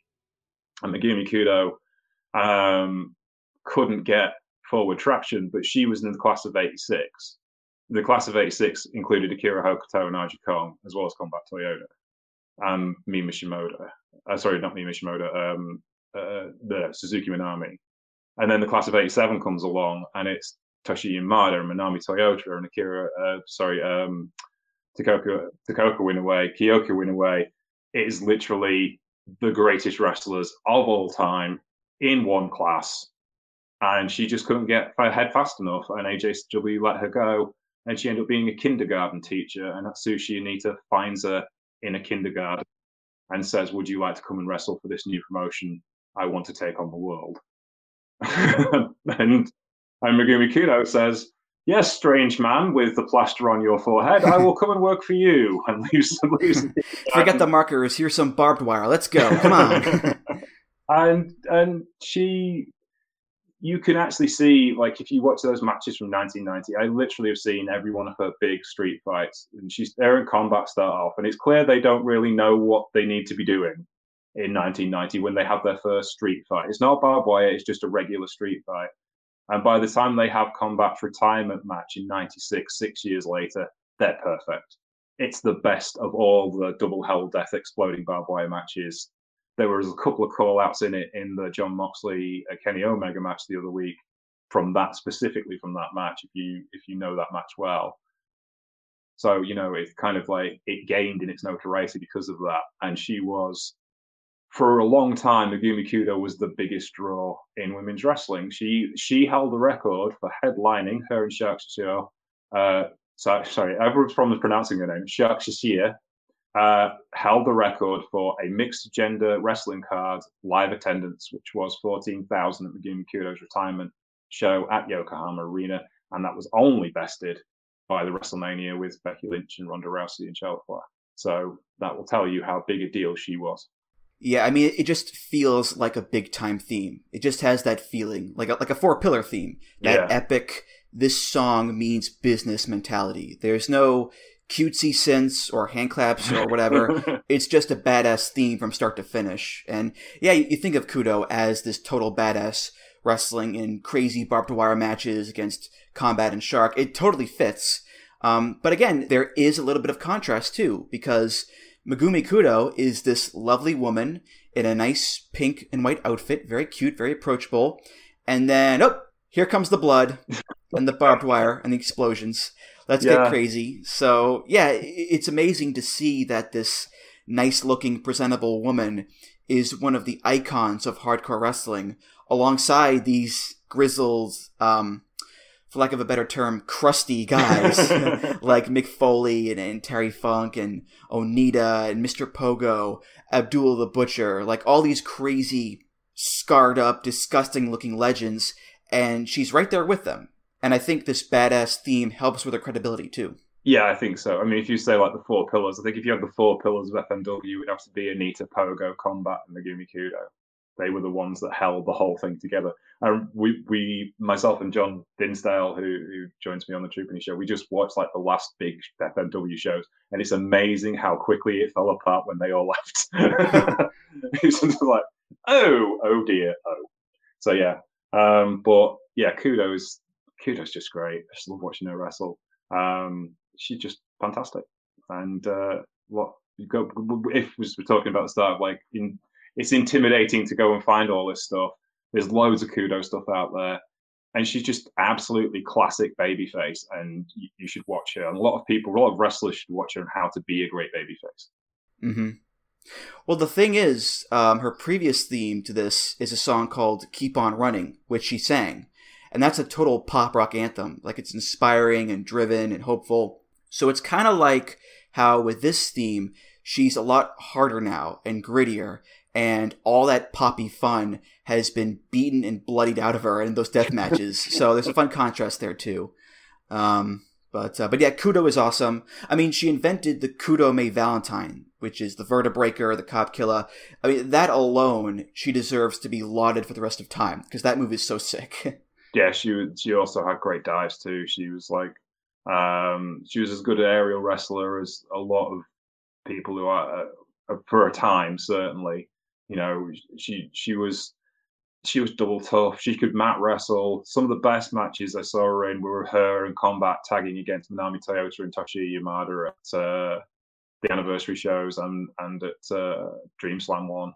[SPEAKER 2] And Megumi Kudo um, couldn't get forward traction, but she was in the class of 86. The class of 86 included Akira Hokuto and Aja Kong, as well as Combat Toyota and Mima Shimoda. Uh, sorry, not Mima Shimoda, um, uh, the Suzuka Minami. And then the class of 87 comes along, and it's Toshiyo Yamada and Manami Toyota and Akira, uh, sorry, um, Takako Takako Inoue, Kyoka away. is literally the greatest wrestlers of all time in one class. And she just couldn't get ahead fast enough, and AJW let her go, and she ended up being a kindergarten teacher. And Atsushi Onita finds her in a kindergarten and says, "Would you like to come and wrestle for this new promotion? I want to take on the world." and and Megumi Kudo says, yes, strange man with the plaster on your forehead, I will come and work for you. And leaves, leaves
[SPEAKER 1] Forget the markers. Here's some barbed wire. Let's go. Come on.
[SPEAKER 2] and and she, you can actually see like if you watch those matches from 1990, I literally have seen every one of her big street fights, and she's there in combat start off, and it's clear they don't really know what they need to be doing in 1990 when they have their first street fight. It's not barbed wire; it's just a regular street fight and by the time they have Combat's retirement match in 96, six years later, they're perfect. It's the best of all the double hell death exploding barbed wire matches. There was a couple of call outs in it in the Jon Moxley uh, Kenny Omega match the other week from that specifically from that match if you if you know that match well. So, you know, it's kind of like it gained in its notoriety because of that. And she was for a long time, Megumi Kudo was the biggest draw in women's wrestling. She she held the record for headlining her and Shark. Uh, so, sorry, everyone's probably pronouncing her name. Shark uh, held the record for a mixed gender wrestling card live attendance, which was 14,000 at Megumi Kudo's retirement show at Yokohama Arena. And that was only bested by the WrestleMania with Becky Lynch and Ronda Rousey and Charlotte Flair. So that will tell you how big a deal she was.
[SPEAKER 1] Yeah, I mean, it just feels like a big time theme. It just has that feeling, like a, like a four pillar theme. That
[SPEAKER 2] Yeah.
[SPEAKER 1] epic, this song means business mentality. There's no cutesy synths or hand claps or whatever. it's just a badass theme from start to finish. And yeah, you, you think of Kudo as this total badass wrestling in crazy barbed wire matches against Combat and Shark. It totally fits. Um, but again, there is a little bit of contrast too, because Megumi Kudo is this lovely woman in a nice pink and white outfit, very cute, very approachable. And then, oh, here comes the blood and the barbed wire and the explosions. Let's
[SPEAKER 2] Yeah.
[SPEAKER 1] get crazy. So, yeah, it's amazing to see that this nice looking, presentable woman is one of the icons of hardcore wrestling alongside these grizzled, um, for lack of a better term, crusty guys like Mick Foley and, and Terry Funk and Onita and Mr. Pogo, Abdul the Butcher, like all these crazy, scarred up, disgusting looking legends, and she's right there with them. And I think this badass theme helps with her credibility too.
[SPEAKER 2] Yeah, I think so. I mean, if you say like the four pillars, I think if you had the four pillars of FMW, it would have to be Onita, Pogo, Combat, and Megumi Kudo. They were the ones that held the whole thing together. And we, we, myself and John Dinsdale, who, who joins me on the Truepenny show, we just watched like the last big FMW shows, and it's amazing how quickly it fell apart when they all left. it's just like, oh, oh dear, oh. So yeah, um, but yeah, kudos, kudos, just great. I just love watching her wrestle. Um, she's just fantastic. And uh, what go if we we're talking about the start, like in, it's intimidating to go and find all this stuff. There's loads of kudo stuff out there, and she's just absolutely classic babyface, and you, you should watch her. And a lot of people, a lot of wrestlers should watch her on how to be a great babyface.
[SPEAKER 1] Mm-hmm. Well, the thing is, um, her previous theme to this is a song called "Keep On Running," which she sang, and that's a total pop rock anthem. Like it's inspiring and driven and hopeful. So it's kind of like how with this theme, she's a lot harder now and grittier, and all that poppy fun has been beaten and bloodied out of her in those death matches. so there's a fun contrast there too. Um, but uh, but yeah, Kudo is awesome. I mean, she invented the Kudome Valentine, which is the Vertebreaker, the Cop Killer. I mean, that alone, she deserves to be lauded for the rest of time because that move is so sick.
[SPEAKER 2] yeah, she she also had great dives too. She was like, um, she was as good an aerial wrestler as a lot of people who are uh, for a time certainly. You know, she she was she was double tough. She could mat wrestle. Some of the best matches I saw her in were her in combat tagging against Manami Toyota and Toshiyo Yamada at uh, the anniversary shows and and at uh, Dream Slam one.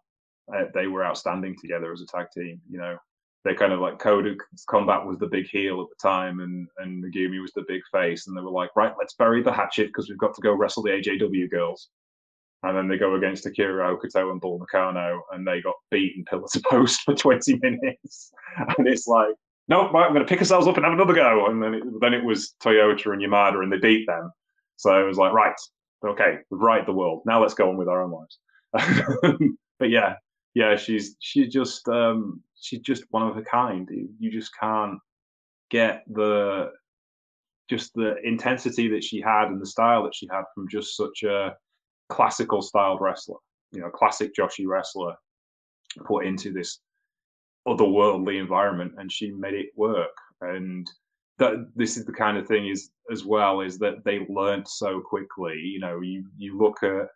[SPEAKER 2] Uh, they were outstanding together as a tag team. You know, they kind of like Kudo Combat was the big heel at the time, and and Megumi was the big face, and they were like, right, let's bury the hatchet because we've got to go wrestle the AJW girls. And then they go against Akira Hokuto and Bull Nakano, and they got beaten pillar to post for 20 minutes. And it's like, no, right, I'm going to pick ourselves up and have another go. And then it, then it was Toyota and Yamada, and they beat them. So it was like, right, okay, we've the world. Now let's go on with our own lives. but yeah, yeah, she's she just um, she's just one of a kind. You just can't get the just the intensity that she had and the style that she had from just such a classical styled wrestler, you know, classic Joshi wrestler put into this otherworldly environment and she made it work. And that this is the kind of thing is as well is that they learned so quickly. You know, you you look at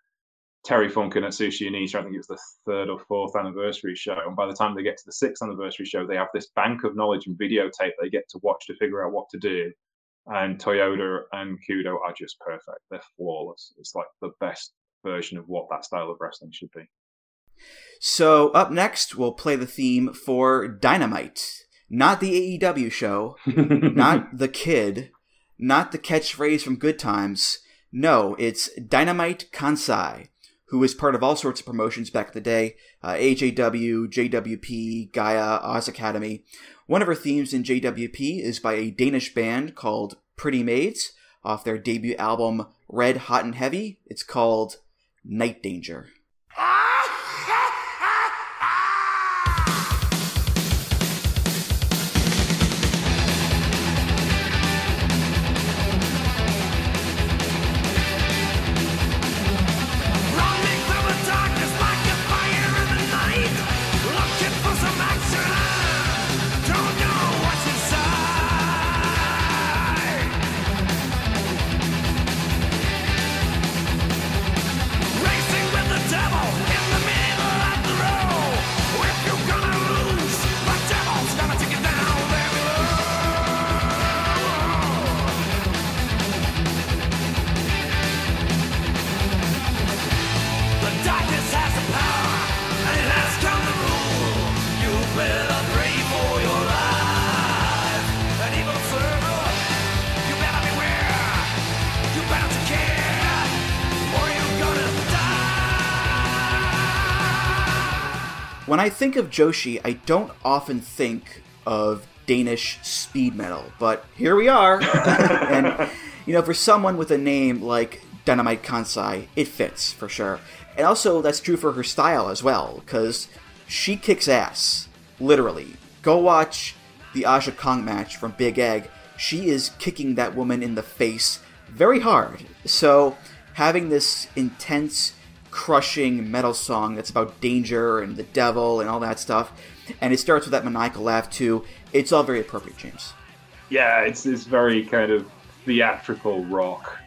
[SPEAKER 2] Terry Funk and Atsushi Onita, I think it was the third or fourth anniversary show. And by the time they get to the sixth anniversary show, they have this bank of knowledge and videotape they get to watch to figure out what to do. And Toyota and Kudo are just perfect. They're flawless. It's like the best version of what that style of wrestling should be.
[SPEAKER 1] so up next, we'll play the theme for Dynamite, not the AEW show, not the kid, not the catchphrase from Good Times. No, it's Dynamite Kansai, who was part of all sorts of promotions back in the day uh, AJW, JWP, GAEA, Oz Academy. One of her themes in JWP is by a Danish band called Pretty Maids off their debut album Red, Hot, and Heavy. It's called Night Danger.
[SPEAKER 4] Running
[SPEAKER 1] I think of Joshi, I don't often think of Danish speed metal, but here we are. and, you know, for someone with a name like Dynamite Kansai, it fits for sure. And also, that's true for her style as well, because she kicks ass, literally. Go watch the Aja Kong match from Big Egg. She is kicking that woman in the face very hard. So, having this intense, crushing metal song that's about danger and the devil and all that stuff, and it starts with that maniacal laugh too, it's all very appropriate, James.
[SPEAKER 2] Yeah, it's, it's very kind of theatrical rock,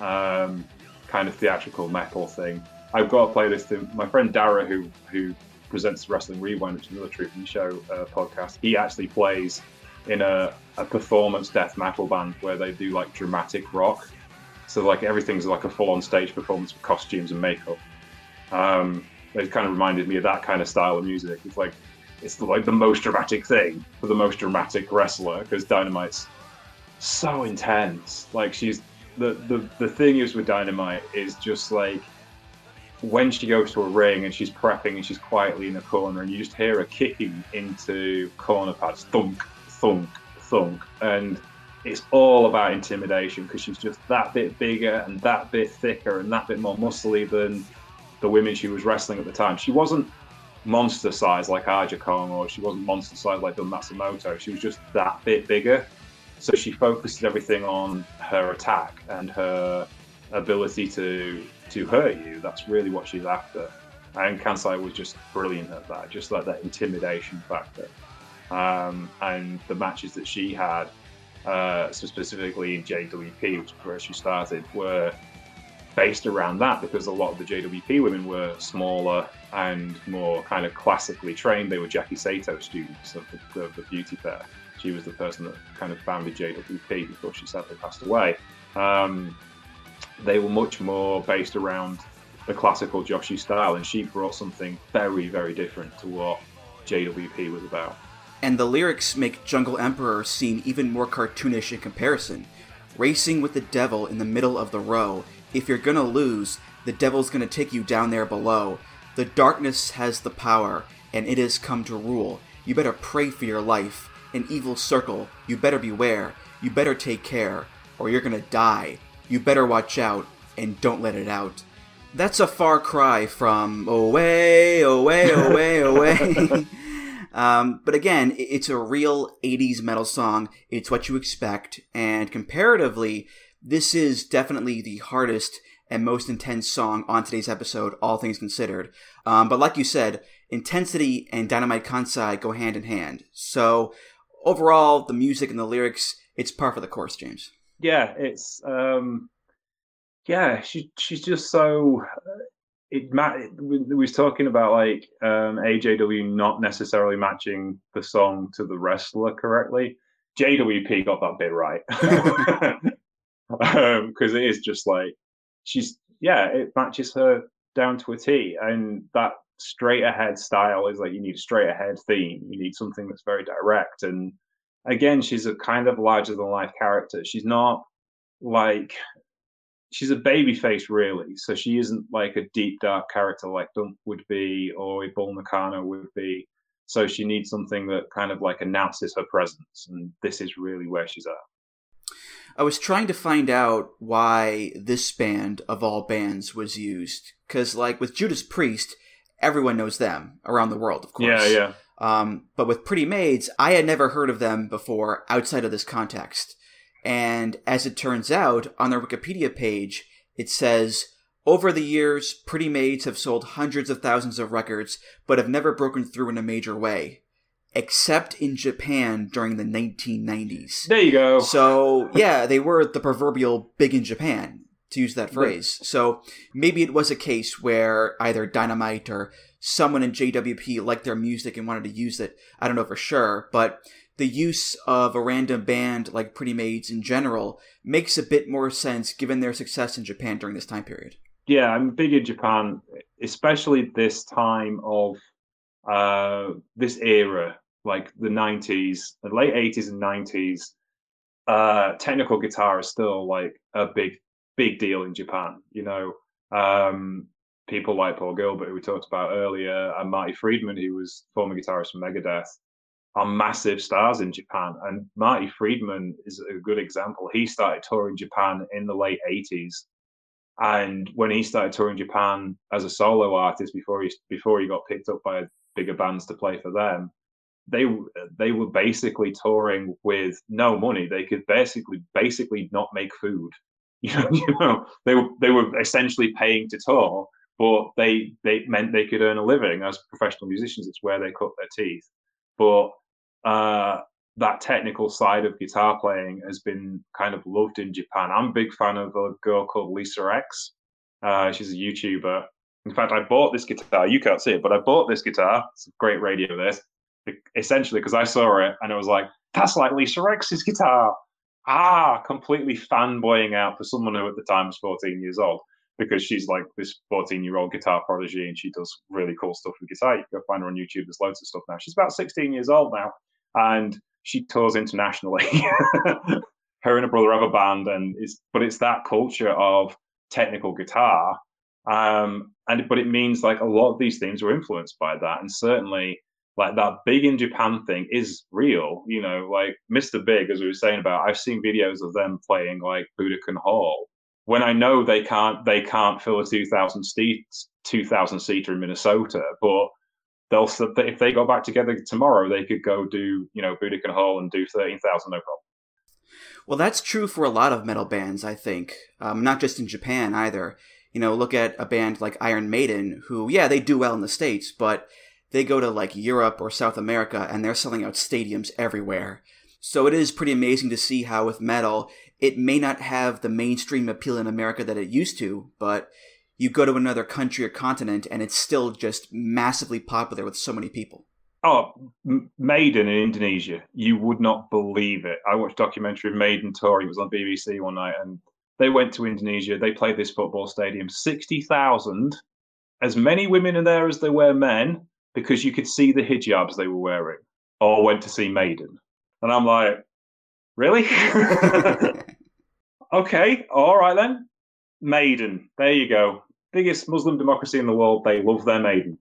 [SPEAKER 2] um, kind of theatrical metal thing. I've got a playlist. In, my friend Dara, who who presents Wrestling Rewind, which is another Truth in the Show uh, podcast, he actually plays in a, a performance death metal band where they do like dramatic rock. So like everything's like a full on stage performance with costumes and makeup. Um, it kind of reminded me of that kind of style of music. It's like it's like the most dramatic thing for the most dramatic wrestler because Dynamite's so intense. Like she's the the the thing is with Dynamite is just like when she goes to a ring and she's prepping and she's quietly in the corner and you just hear her kicking into corner pads, thunk, thunk, thunk, and it's all about intimidation because she's just that bit bigger and that bit thicker and that bit more muscly than the women she was wrestling at the time. She wasn't monster size like Aja Kong or she wasn't monster size like Dump Matsumoto. She was just that bit bigger. So she focused everything on her attack and her ability to to hurt you. That's really what she's after. And Kansai was just brilliant at that, just like that intimidation factor. Um, and the matches that she had, uh, so specifically in JWP, which is where she started, were based around that because a lot of the JWP women were smaller and more kind of classically trained. They were Jackie Sato students of the, of the Beauty Pair. She was the person that kind of founded JWP before she sadly passed away. Um, they were much more based around the classical Joshi style, and she brought something very, very different to what JWP was about.
[SPEAKER 1] And the lyrics make Jungle Emperor seem even more cartoonish in comparison. Racing with the devil in the middle of the row. If you're gonna lose, the devil's gonna take you down there below. The darkness has the power, and it has come to rule. You better pray for your life. An evil circle, you better beware. You better take care, or you're gonna die. You better watch out and don't let it out. That's a far cry from away, away, away, away. um, but again, it's a real 80s metal song. It's what you expect. And comparatively, this is definitely the hardest and most intense song on today's episode, all things considered. Um, but like you said, intensity and Dynamite Kansai go hand in hand. So overall, the music and the lyrics, it's par for the course, James
[SPEAKER 2] yeah, it's um, yeah, she she's just so. It, it we was talking about like um, AJW not necessarily matching the song to the wrestler correctly. JWP got that bit right because um, it is just like she's yeah, it matches her down to a T, and that straight ahead style is like you need a straight ahead theme. You need something that's very direct and again, she's a kind of larger than life character. She's not like she's a baby face really, so she isn't like a deep dark character like Dump would be or Bull Nakano would be. So she needs something that kind of like announces her presence, and this is really where she's at.
[SPEAKER 1] I was trying to find out why this band of all bands was used, because like with Judas Priest, everyone knows them around the world, of course.
[SPEAKER 2] Yeah, yeah.
[SPEAKER 1] Um, but with Pretty Maids, I had never heard of them before outside of this context. And as it turns out, on their Wikipedia page, it says, over the years, Pretty Maids have sold hundreds of thousands of records, but have never broken through in a major way. Except in Japan during the 1990s.
[SPEAKER 2] There you go.
[SPEAKER 1] So, yeah, they were the proverbial big in Japan, to use that phrase. So, maybe it was a case where either Dynamite or someone in JWP liked their music and wanted to use it. I don't know for sure, but the use of a random band like Pretty Maids in general makes a bit more sense given their success in Japan during this time period.
[SPEAKER 2] Yeah, I'm big in Japan, especially this time of uh, this era, like the 90s, the late 80s and 90s. Uh, technical guitar is still like a big, big deal in Japan. You know, um, people like Paul Gilbert, who we talked about earlier, and Marty Friedman, who was former guitarist from Megadeth, are massive stars in Japan. And Marty Friedman is a good example. He started touring Japan in the late 80s. And when he started touring Japan as a solo artist before he before he got picked up by bigger bands to play for them, they they were basically touring with no money. They could basically basically not make food. You know, you know, they were they were essentially paying to tour, but they they meant they could earn a living as professional musicians. It's where they cut their teeth. But uh, that technical side of guitar playing has been kind of loved in Japan. I'm a big fan of a girl called Lisa X. Uh, she's a YouTuber. In fact, I bought this guitar. You can't see it, but I bought this guitar. It's a great radio. This essentially because I saw it and it was like that's like Lisa X's guitar. Ah, completely fanboying out for someone who at the time was 14 years old because she's like this 14 year old guitar prodigy and she does really cool stuff with guitar. You can go find her on YouTube. There's loads of stuff now. She's about 16 years old now and she tours internationally. her and her brother have a band, and it's but it's that culture of technical guitar, um, and but it means like a lot of these things were influenced by that, and certainly like that big in Japan thing is real. You know, like Mr. Big, as we were saying about, I've seen videos of them playing like Budokan Hall when I know they can't they can't fill a 2,000 seat 2,000 seater in Minnesota, but they'll if they got back together tomorrow, they could go do you know Budokan Hall and do thirteen thousand no problem.
[SPEAKER 1] Well, that's true for a lot of metal bands, I think. Um, not just in Japan either. You know, look at a band like Iron Maiden, who yeah they do well in the states, but they go to like Europe or South America and they're selling out stadiums everywhere. So it is pretty amazing to see how with metal, it may not have the mainstream appeal in America that it used to, but you go to another country or continent and it's still just massively popular with so many people.
[SPEAKER 2] Oh, Maiden in Indonesia, you would not believe it. I watched documentary of Maiden tour. It was on BBC one night, and they went to Indonesia. They played this football stadium, sixty thousand, as many women in there as there were men, because you could see the hijabs they were wearing. All went to see Maiden, and I'm like, really? okay, all right then. Maiden, there you go biggest Muslim democracy in the world, they love their maiden.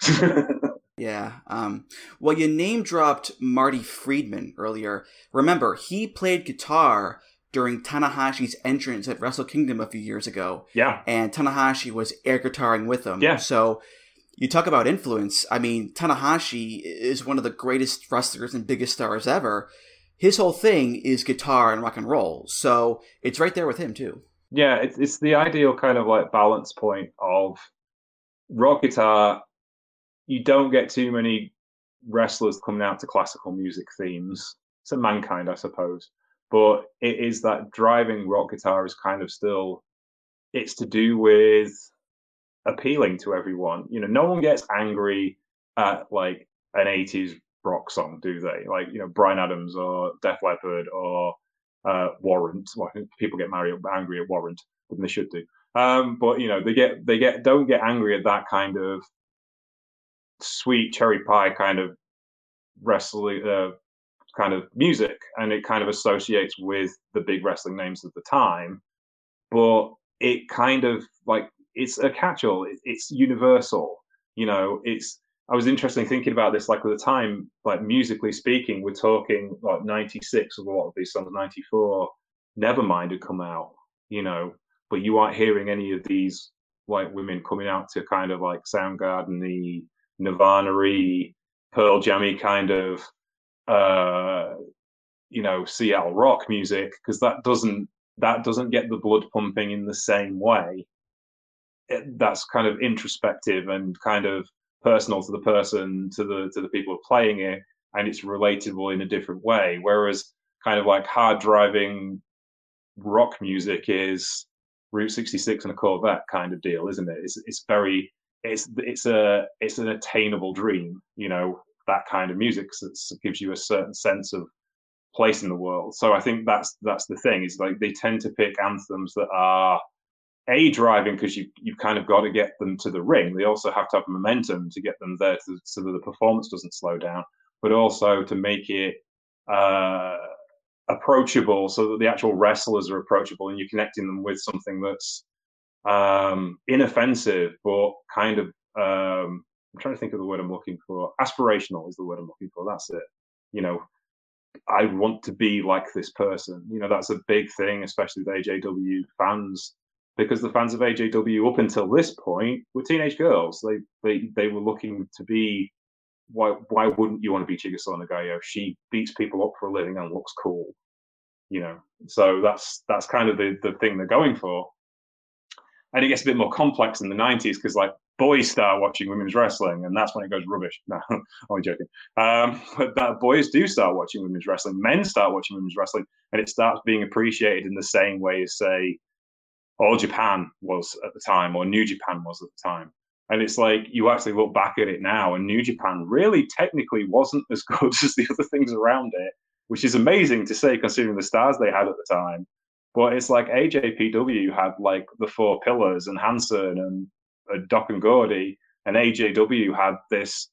[SPEAKER 1] yeah. Um, well, you name dropped Marty Friedman earlier. Remember, he played guitar during Tanahashi's entrance at Wrestle Kingdom a few years ago.
[SPEAKER 2] Yeah.
[SPEAKER 1] And Tanahashi was air guitaring with him.
[SPEAKER 2] Yeah.
[SPEAKER 1] So you talk about influence. I mean, Tanahashi is one of the greatest wrestlers and biggest stars ever. His whole thing is guitar and rock and roll. So it's right there with him, too.
[SPEAKER 2] Yeah, it's it's the ideal kind of like balance point of rock guitar. You don't get too many wrestlers coming out to classical music themes. It's a mankind, I suppose, but it is that driving rock guitar is kind of still. It's to do with appealing to everyone. You know, no one gets angry at like an '80s rock song, do they? Like you know, Bryan Adams or Def Leppard or uh, Warrant. Well, people get married, angry at Warrant, than they should do. Um, but you know, they get they get don't get angry at that kind of sweet cherry pie kind of wrestling uh, kind of music, and it kind of associates with the big wrestling names of the time. But it kind of like it's a catch-all. It's universal. You know, it's I was interested thinking about this, like at the time, like musically speaking, we're talking like 96 of a lot of these songs, 94, Nevermind had come out, you know, but you aren't hearing any of these white women coming out to kind of like Soundgarden, the Nirvana Pearl Jammy kind of, uh, you know, Seattle rock music, because that doesn't, that doesn't get the blood pumping in the same way. It, that's kind of introspective and kind of personal to the person, to the to the people playing it, and it's relatable in a different way. Whereas kind of like hard driving rock music is Route 66 and a Corvette kind of deal, isn't it? It's it's very it's it's a it's an attainable dream, you know, that kind of music that gives you a certain sense of place in the world. So I think that's that's the thing is like they tend to pick anthems that are a driving because you you've kind of got to get them to the ring. They also have to have momentum to get them there to, so that the performance doesn't slow down, but also to make it uh, approachable so that the actual wrestlers are approachable and you're connecting them with something that's um, inoffensive, but kind of um, I'm trying to think of the word I'm looking for. Aspirational is the word I'm looking for. That's it. You know, I want to be like this person. You know, that's a big thing, especially with AJW fans, because the fans of AJW up until this point were teenage girls. They they they were looking to be. Why why wouldn't you want to be Chigusa Nagayo? She beats people up for a living and looks cool. You know, so that's that's kind of the the thing they're going for. And it gets a bit more complex in the '90s because like boys start watching women's wrestling, and that's when it goes rubbish. No, I'm joking. Um, but that boys do start watching women's wrestling. Men start watching women's wrestling, and it starts being appreciated in the same way as, say, All Japan was at the time, or New Japan was at the time. And it's like you actually look back at it now, and New Japan really technically wasn't as good as the other things around it, which is amazing to say considering the stars they had at the time. But it's like AJPW had like the four pillars and Hansen and uh, Doc and Gordy, and AJW had this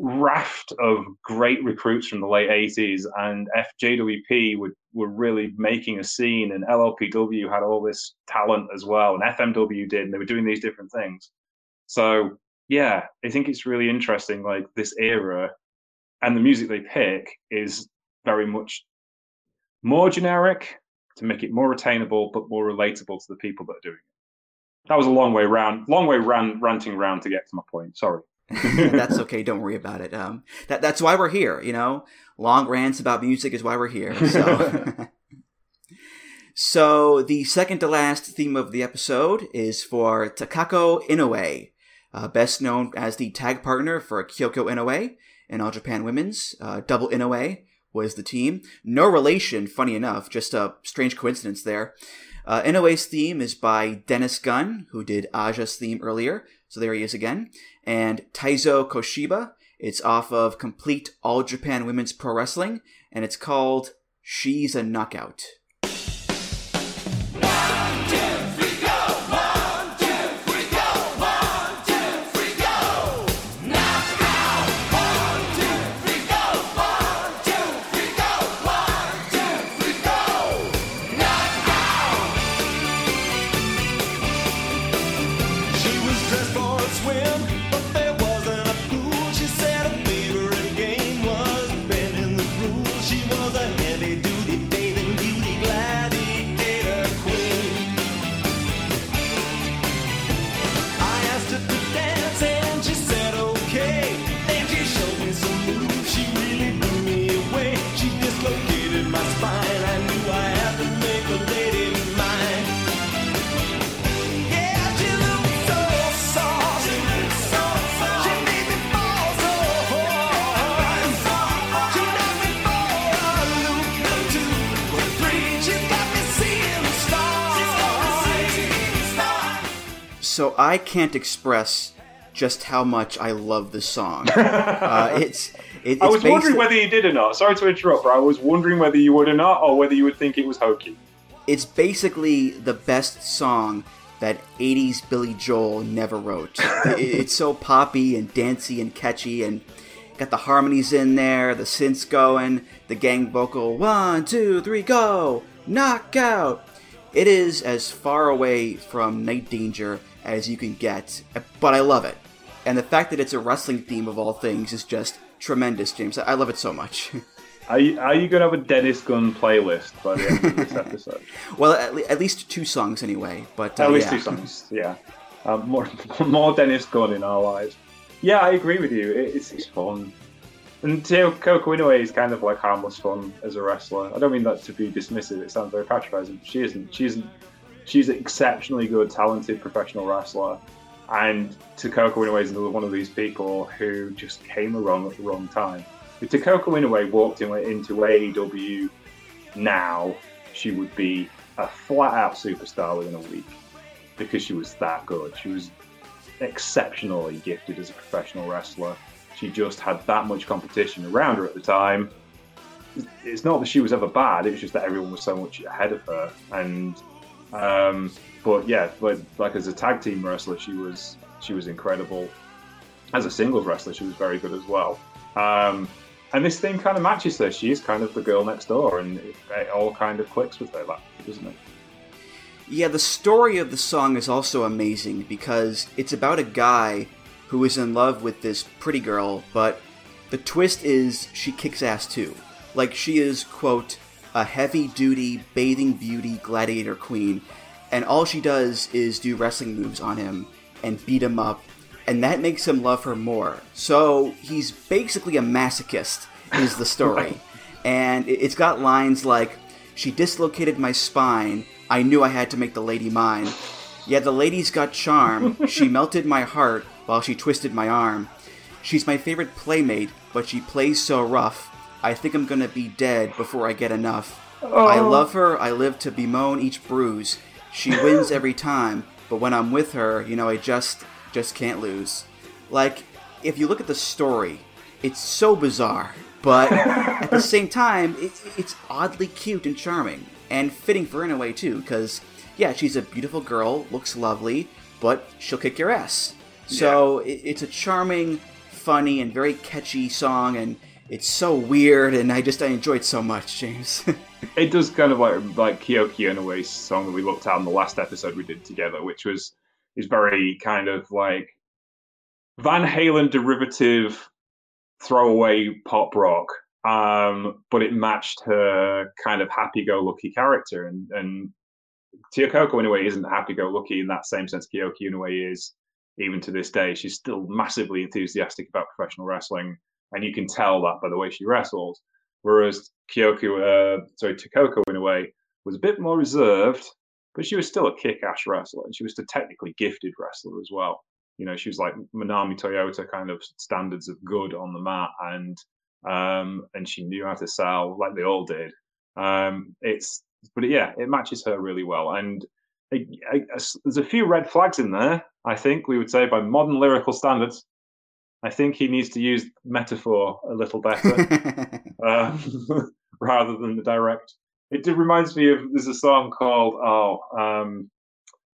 [SPEAKER 2] raft of great recruits from the late 80s, and FJWP were, were really making a scene, and LLPW had all this talent as well, and FMW did, and they were doing these different things. So, yeah, I think it's really interesting, like this era, and the music they pick is very much more generic to make it more attainable, but more relatable to the people that are doing it that was a long way round, long way round, ranting round to get to my point. Sorry.
[SPEAKER 1] that's okay. Don't worry about it. Um, that that's why we're here. You know, long rants about music is why we're here. So. so the second to last theme of the episode is for Takako Inoue, uh, best known as the tag partner for Kyoko Inoue in All Japan Women's. Uh, Double Inoue was the team. No relation, funny enough, just a strange coincidence there. Uh, Inoue's theme is by Dennis Gunn, who did Aja's theme earlier. So there he is again. And Taizo Koshiba. It's off of Complete All Japan Women's Pro Wrestling, and it's called She's a Knockout. So I can't express just how much I love this song. Uh, it's, it, it's.
[SPEAKER 2] I was wondering whether you did or not. Sorry to interrupt, but I was wondering whether you would or not, or whether you would think it was hokey.
[SPEAKER 1] It's basically the best song that 80s Billy Joel never wrote. it's so poppy and dancey and catchy, and got the harmonies in there, the synths going, the gang vocal one, two, three, go, knockout. It is as far away from Night Danger as you can get, but I love it. And the fact that it's a wrestling theme of all things is just tremendous, James. I love it so much.
[SPEAKER 2] Are you, are you going to have a Dennis Gunn playlist by the end of this episode?
[SPEAKER 1] well, at, le- at, least two songs anyway. But
[SPEAKER 2] uh, at least
[SPEAKER 1] yeah.
[SPEAKER 2] two songs, yeah. Um, more more Dennis Gunn in our lives. Yeah, I agree with you. It's, it's fun. And Coco Inoue is kind of like harmless fun as a wrestler. I don't mean that to be dismissive. It sounds very patronizing. She isn't. She isn't she's an exceptionally good, talented professional wrestler. And Takako Inoue is another one of these people who just came along at the wrong time. If Takako Inoue walked in, into AEW now, she would be a flat out superstar within a week because she was that good. She was exceptionally gifted as a professional wrestler. She just had that much competition around her at the time. It's not that she was ever bad, it was just that everyone was so much ahead of her. And um, but yeah, but like as a tag team wrestler, she was she was incredible. As a singles wrestler, she was very good as well. Um, and this thing kind of matches her. She is kind of the girl next door, and it, it all kind of clicks with her, that, doesn't it?
[SPEAKER 1] Yeah, the story of the song is also amazing because it's about a guy who is in love with this pretty girl, but the twist is she kicks ass too. Like she is, quote, a heavy duty bathing beauty gladiator queen, and all she does is do wrestling moves on him and beat him up, and that makes him love her more. So he's basically a masochist, is the story. and it's got lines like, She dislocated my spine, I knew I had to make the lady mine. Yeah, the lady's got charm, she melted my heart while she twisted my arm. She's my favorite playmate, but she plays so rough. I think I'm gonna be dead before I get enough. I oh. love her, I live to bemoan each bruise. She wins every time, but when I'm with her, you know, I just just can't lose. Like, if you look at the story, it's so bizarre, but at the same time, it's it's oddly cute and charming, and fitting for Inoue too, because yeah, she's a beautiful girl, looks lovely, but she'll kick your ass. So it, it's a charming, funny, and very catchy song, and it's so weird, and I just I enjoy it so much, James.
[SPEAKER 2] it does kind of like like Kyoko Inoue's song that we looked at in the last episode we did together, which was is very kind of like Van Halen derivative throwaway pop rock. Um, but it matched her kind of happy-go-lucky character, and and Kyoko Inoue isn't happy-go-lucky in that same sense. Kyoko Inoue is even to this day. She's still massively enthusiastic about professional wrestling, and you can tell that by the way she wrestles. Whereas Kyoko, uh, sorry, Takako way, was a bit more reserved, but she was still a kick-ass wrestler, and she was a technically gifted wrestler as well. You know, she was like Manami Toyota kind of standards of good on the mat, and um, and she knew how to sell like they all did. Um, it's but yeah, it matches her really well, and I, I, there's a few red flags in there. I think we would say by modern lyrical standards. I think he needs to use metaphor a little better uh, rather than the direct. It reminds me of there's a song called oh um,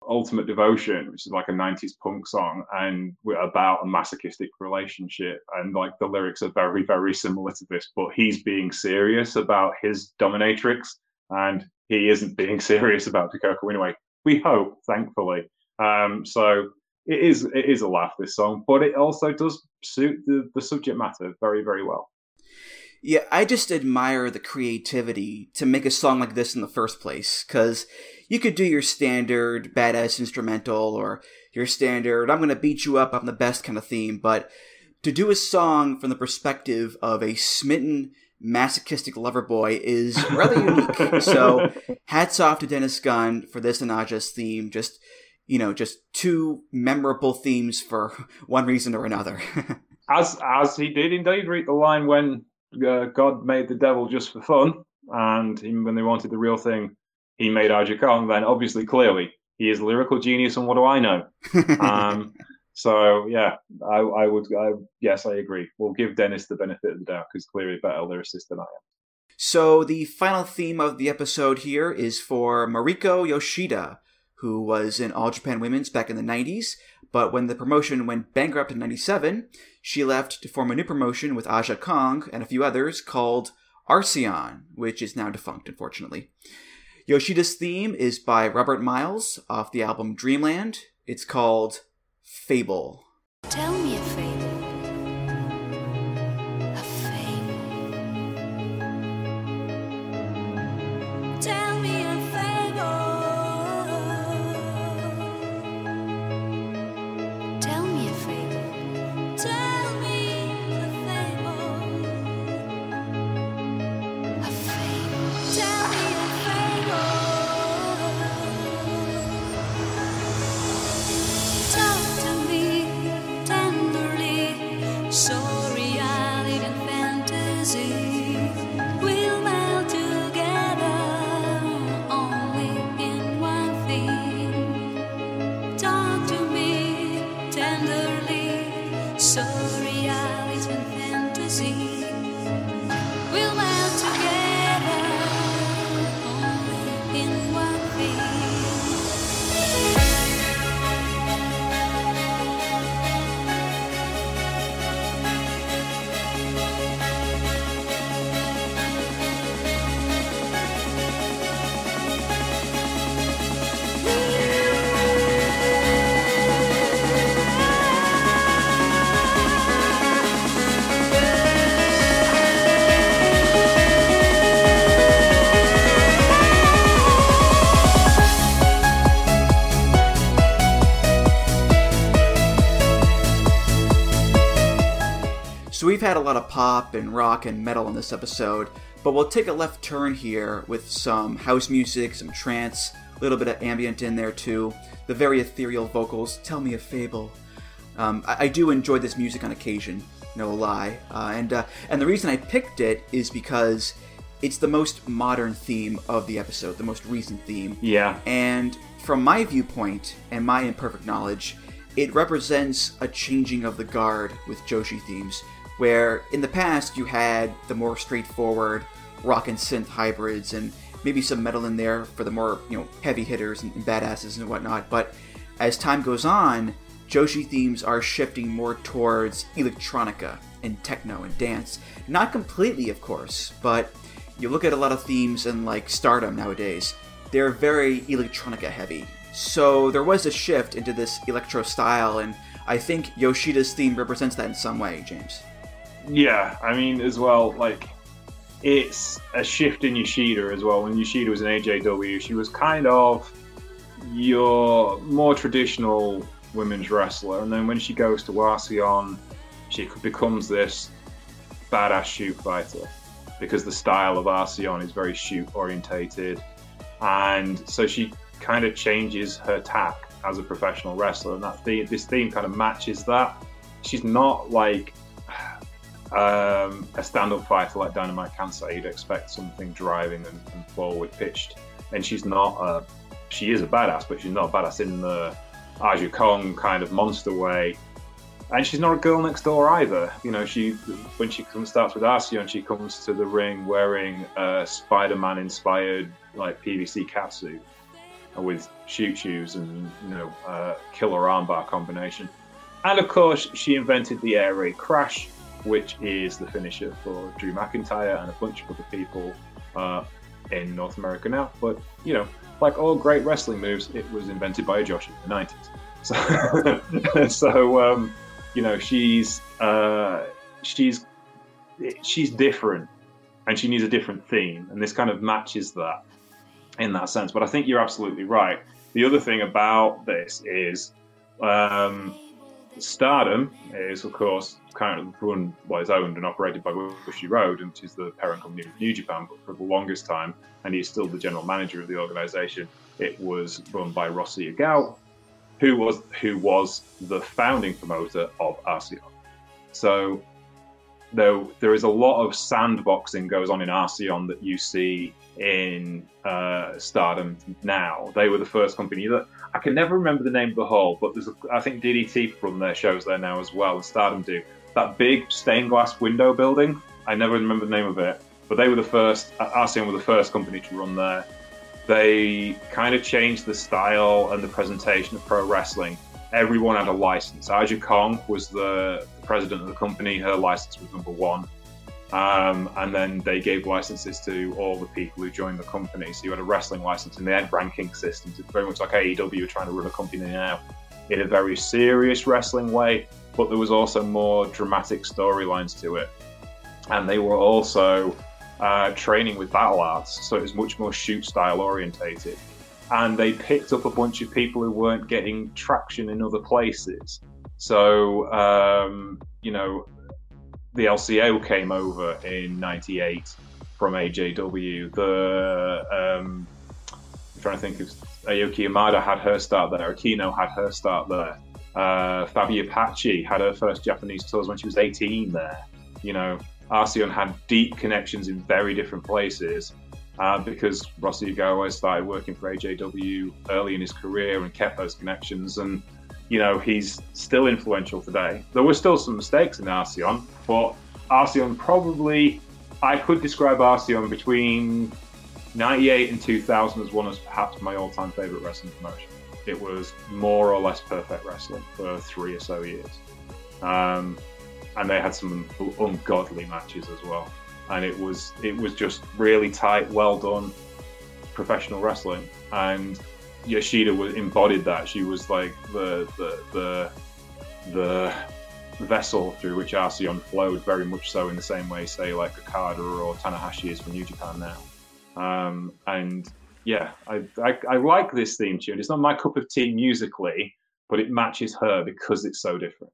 [SPEAKER 2] Ultimate Devotion, which is like a 90s punk song, and about a masochistic relationship. And like the lyrics are very, very similar to this, but he's being serious about his dominatrix, and he isn't being serious about Takako Inoue. We hope, thankfully. Um, so it is it is a laugh this song, but it also does suit the, the subject matter very, very well.
[SPEAKER 1] Yeah, I just admire the creativity to make a song like this in the first place, because you could do your standard badass instrumental or your standard I'm gonna beat you up, I'm the best kind of theme, but to do a song from the perspective of a smitten masochistic lover boy is rather unique. So hats off to Dennis Gunn for this Anaja's theme. Just you know, just two memorable themes for one reason or another.
[SPEAKER 2] as as he did indeed read the line when uh, God made the devil just for fun, and even when they wanted the real thing, he made Aja Kong, then obviously, clearly, he is a lyrical genius, and what do I know? um, so yeah, I, I would, I, yes, I agree. We'll give Dennis the benefit of the doubt because clearly a better lyricist than I am.
[SPEAKER 1] So the final theme of the episode here is for Mariko Yoshida, who was in All Japan Women's back in the 90s, but when the promotion went bankrupt in 97, she left to form a new promotion with Aja Kong and a few others called Arsion, which is now defunct, unfortunately. Yoshida's theme is by Robert Miles off the album Dreamland. It's called Fable.
[SPEAKER 4] Tell me a fable.
[SPEAKER 1] Lot of pop and rock and metal in this episode, but we'll take a left turn here with some house music, some trance, a little bit of ambient in there too. The very ethereal vocals, Tell Me a Fable. Um, I, I do enjoy this music on occasion, no lie. Uh, and, uh, and the reason I picked it is because it's the most modern theme of the episode, the most recent theme.
[SPEAKER 2] Yeah.
[SPEAKER 1] And from my viewpoint and my imperfect knowledge, it represents a changing of the guard with Joshi themes, where in the past you had the more straightforward rock and synth hybrids and maybe some metal in there for the more, you know, heavy hitters and, badasses and whatnot. But as time goes on, Joshi themes are shifting more towards electronica and techno and dance. Not completely, of course, but you look at a lot of themes in like Stardom nowadays, they're very electronica heavy. So there was a shift into this electro style, and I think Yoshida's theme represents that in some way, James.
[SPEAKER 2] Yeah, I mean, as well, like, it's a shift in Yoshida as well. When Yoshida was in AJW, she was kind of your more traditional women's wrestler, and then when she goes to Arsion, she becomes this badass shoot fighter because the style of Arsion is very shoot orientated, and so she kind of changes her tack as a professional wrestler, and that theme, this theme kind of matches that. She's not like um, a stand-up fighter like Dynamite Kansai. You'd expect something driving and, and forward pitched, and she's not a. She is a badass, but she's not a badass in the Aja Kong kind of monster way. And she's not a girl next door either. You know, she when she comes starts with Arsion, she comes to the ring wearing a Spider-Man inspired like PVC catsuit with shoot shoes and you know uh, killer armbar combination. And of course, she invented the air raid crash, which is the finisher for Drew McIntyre and a bunch of other people uh, in North America now. But you know, like all great wrestling moves, it was invented by a Josh in the '90s. So, so um, you know, she's uh, she's she's different, and she needs a different theme, and this kind of matches that in that sense. But I think you're absolutely right. The other thing about this is um, Stardom is, of course, of run, well, it's owned and operated by Bushiroad, which is the parent company of New Japan. But for the longest time, and he's still the general manager of the organization, it was run by Rossy Ogawa, who was who was the founding promoter of Arsion. So though there is a lot of sandboxing goes on in Arsion that you see in uh, Stardom now. They were the first company that I can never remember the name of the hall, but there's a, I think DDT run their shows there now as well, and Stardom do that big stained glass window building. I never remember the name of it, but they were the first. Arsion were the first company to run there. They kind of changed the style and the presentation of pro wrestling. Everyone had a license. Aja Kong was the president of the company. Her license was number one. Um, and then they gave licenses to all the people who joined the company. So you had a wrestling license, and they had ranking systems. It's very much like AEW trying to run a company now in a very serious wrestling way, but there was also more dramatic storylines to it. And they were also uh, training with battle arts, so it was much more shoot style orientated. And they picked up a bunch of people who weren't getting traction in other places. So, um, you know, the LCO came over in '98 from AJW. The um, I'm trying to think of Ayako Hamada had her start there. Akino had her start there. Uh, Fabi Apache had her first Japanese tours when she was 18 there. You know, Arsion had deep connections in very different places uh, because Rossy Ogawa started working for AJW early in his career and kept those connections. And you know, he's still influential today. There were still some mistakes in Arsion, but Arsion probably, I could describe Arsion between 98 and 2000 as one of perhaps my all time favourite wrestling promotion. It was more or less perfect wrestling for three or so years. Um, and they had some ungodly matches as well. And it was it was just really tight, well done professional wrestling. And Yoshida was embodied that. She was like the the the the vessel through which Arsion flowed, very much so in the same way, say like Okada or Tanahashi is for New Japan now. Um, and yeah, I, I, I like this theme tune. It's not my cup of tea musically, but it matches her because it's so different.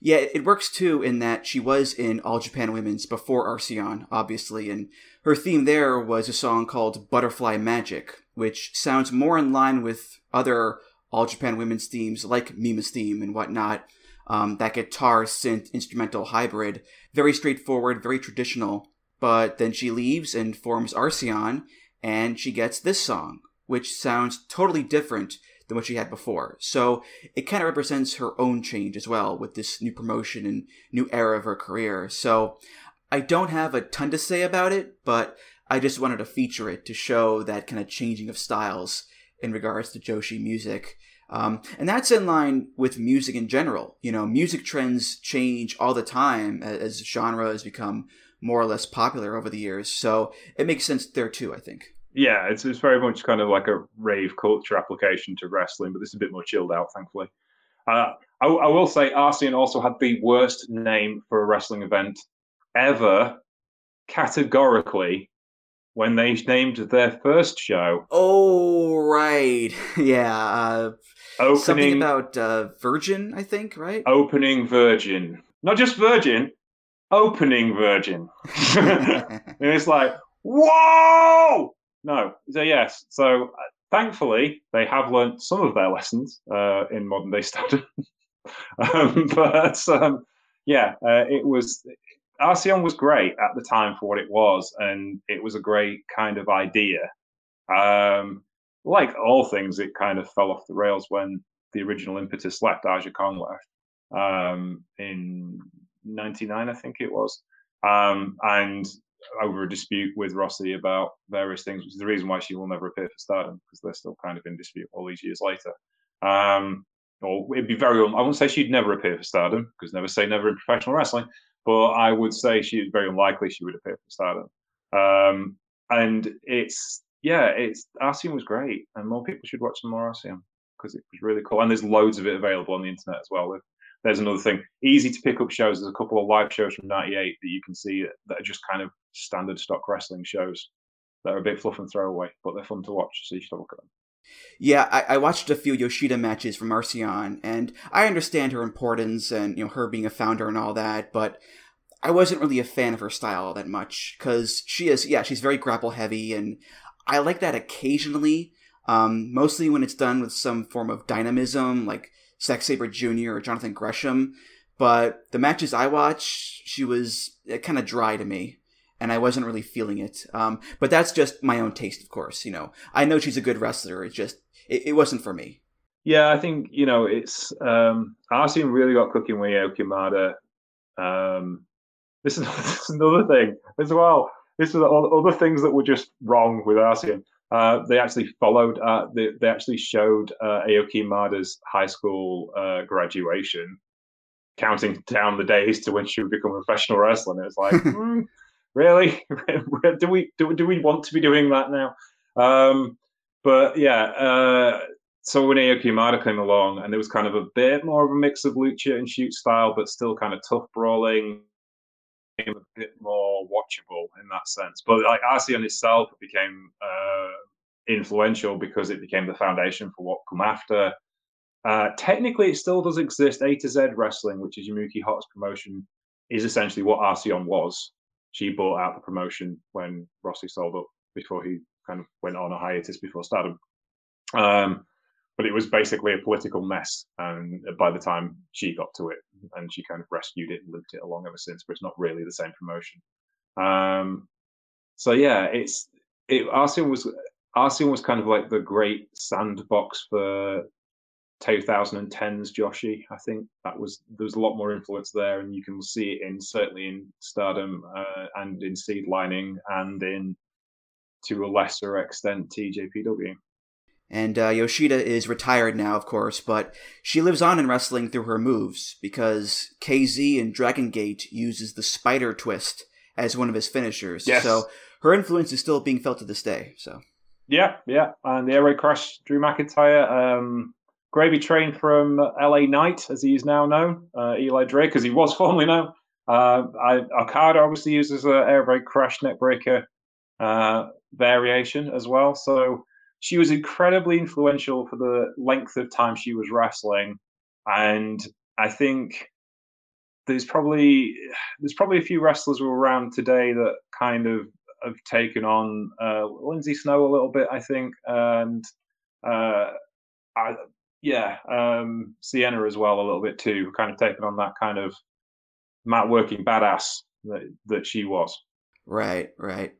[SPEAKER 1] Yeah, it works too in that she was in All Japan Women's before Arsion, obviously, and her theme there was a song called Butterfly Magic, which sounds more in line with other All Japan Women's themes like Mima's theme and whatnot. Um, that guitar synth instrumental hybrid, very straightforward, very traditional. But then she leaves and forms Arsion, and she gets this song, which sounds totally different than what she had before. So it kind of represents her own change as well with this new promotion and new era of her career. So I don't have a ton to say about it, but I just wanted to feature it to show that kind of changing of styles in regards to Joshi music. Um, and that's in line with music in general. You know, music trends change all the time as, as genre has become more or less popular over the years. So it makes sense there too, I think.
[SPEAKER 2] Yeah, it's, it's very much kind of like a rave culture application to wrestling, but this is a bit more chilled out, thankfully. Uh, I, I, will say Arsion also had the worst name for a wrestling event ever, categorically, when they named their first show.
[SPEAKER 1] Oh, right. Yeah. Uh,
[SPEAKER 2] Opening,
[SPEAKER 1] something about uh, Virgin, I think, right?
[SPEAKER 2] Opening Virgin. Not just Virgin, opening Virgin. and it's like, whoa! No. So, yes. So, uh, thankfully, they have learned some of their lessons uh, in modern day standard. um, but um, yeah, uh, it was Arsion was great at the time for what it was, and it was a great kind of idea. Um, like all things, it kind of fell off the rails when the original impetus left, Aja Kong left um, in '99, I think it was, um, and over a dispute with Rossi about various things, which is the reason why she will never appear for Stardom because they're still kind of in dispute all these years later. Um, or it'd be very, I wouldn't say she'd never appear for Stardom because never say never in professional wrestling, but I would say she is very unlikely she would appear for Stardom. Um, and it's yeah, it's Arsion was great, and more people should watch some more Arsion because it was really cool. And there's loads of it available on the internet as well. There's another thing, easy to pick up shows. There's a couple of live shows from '98 that you can see that are just kind of standard stock wrestling shows that are a bit fluff and throwaway, but they're fun to watch. So you should have a look at them.
[SPEAKER 1] Yeah, I, I, watched a few Yoshida matches from Arsion, and I understand her importance and you know her being a founder and all that, but I wasn't really a fan of her style that much because she is yeah she's very grapple heavy, and I like that occasionally, um, mostly when it's done with some form of dynamism like Zack Sabre Jr. or Jonathan Gresham. But the matches I watched, she was kind of dry to me and I wasn't really feeling it. Um, but that's just my own taste, of course. You know, I know she's a good wrestler. It just it, it wasn't for me.
[SPEAKER 2] Yeah, I think you know it's um, Arsion really got cooking with Ayako Hamada. Um, this, is, this is another thing as well. This is all other things that were just wrong with Arsion. Uh, they actually followed. Uh, they, they actually showed uh, Ayako Hamada's high school uh, graduation, counting down the days to when she would become a professional wrestler. And it was like, mm, really? do we do, do we want to be doing that now? Um, but yeah, uh, so when Aoki Mada came along, and there was kind of a bit more of a mix of lucha and shoot style, but still kind of tough brawling, a bit more watchable in that sense. But like Arsion itself became uh, influential because it became the foundation for what come after. Uh, technically, it still does exist. A to Z Wrestling, which is Yumiko Hotta's promotion, is essentially what Arsion was she bought out the promotion when Rossi sold up before he kind of went on a hiatus before Stardom. Um, but it was basically a political mess, and by the time she got to it, and she kind of rescued it and lived it along ever since. But it's not really the same promotion. Um, so yeah, it's it. Was Arsion was kind of like the great sandbox for 2010's Joshi. I think that was there was a lot more influence there, and you can see it in certainly in Stardom uh, and in SEAdLINNNG and in to a lesser extent TJPW.
[SPEAKER 1] And uh, Yoshida is retired now, of course, but she lives on in wrestling through her moves because KZ in Dragon Gate uses the spider twist as one of his finishers.
[SPEAKER 2] Yes.
[SPEAKER 1] So her influence is still being felt to this day. So.
[SPEAKER 2] Yeah, yeah, and the Air Raid Crash, Drew McIntyre. Um, Gravy Train from LA Knight, as he is now known, uh, Eli Drake, as he was formerly known. Uh, I, Okada obviously uses an air raid crash neckbreaker uh, variation as well. So she was incredibly influential for the length of time she was wrestling. And I think there's probably there's probably a few wrestlers who are around today that kind of have taken on uh, Lindsay Snow a little bit, I think, and uh, I, yeah, um, Sienna as well a little bit too, kind of taken on that kind of mat working badass that that she was.
[SPEAKER 1] Right, right.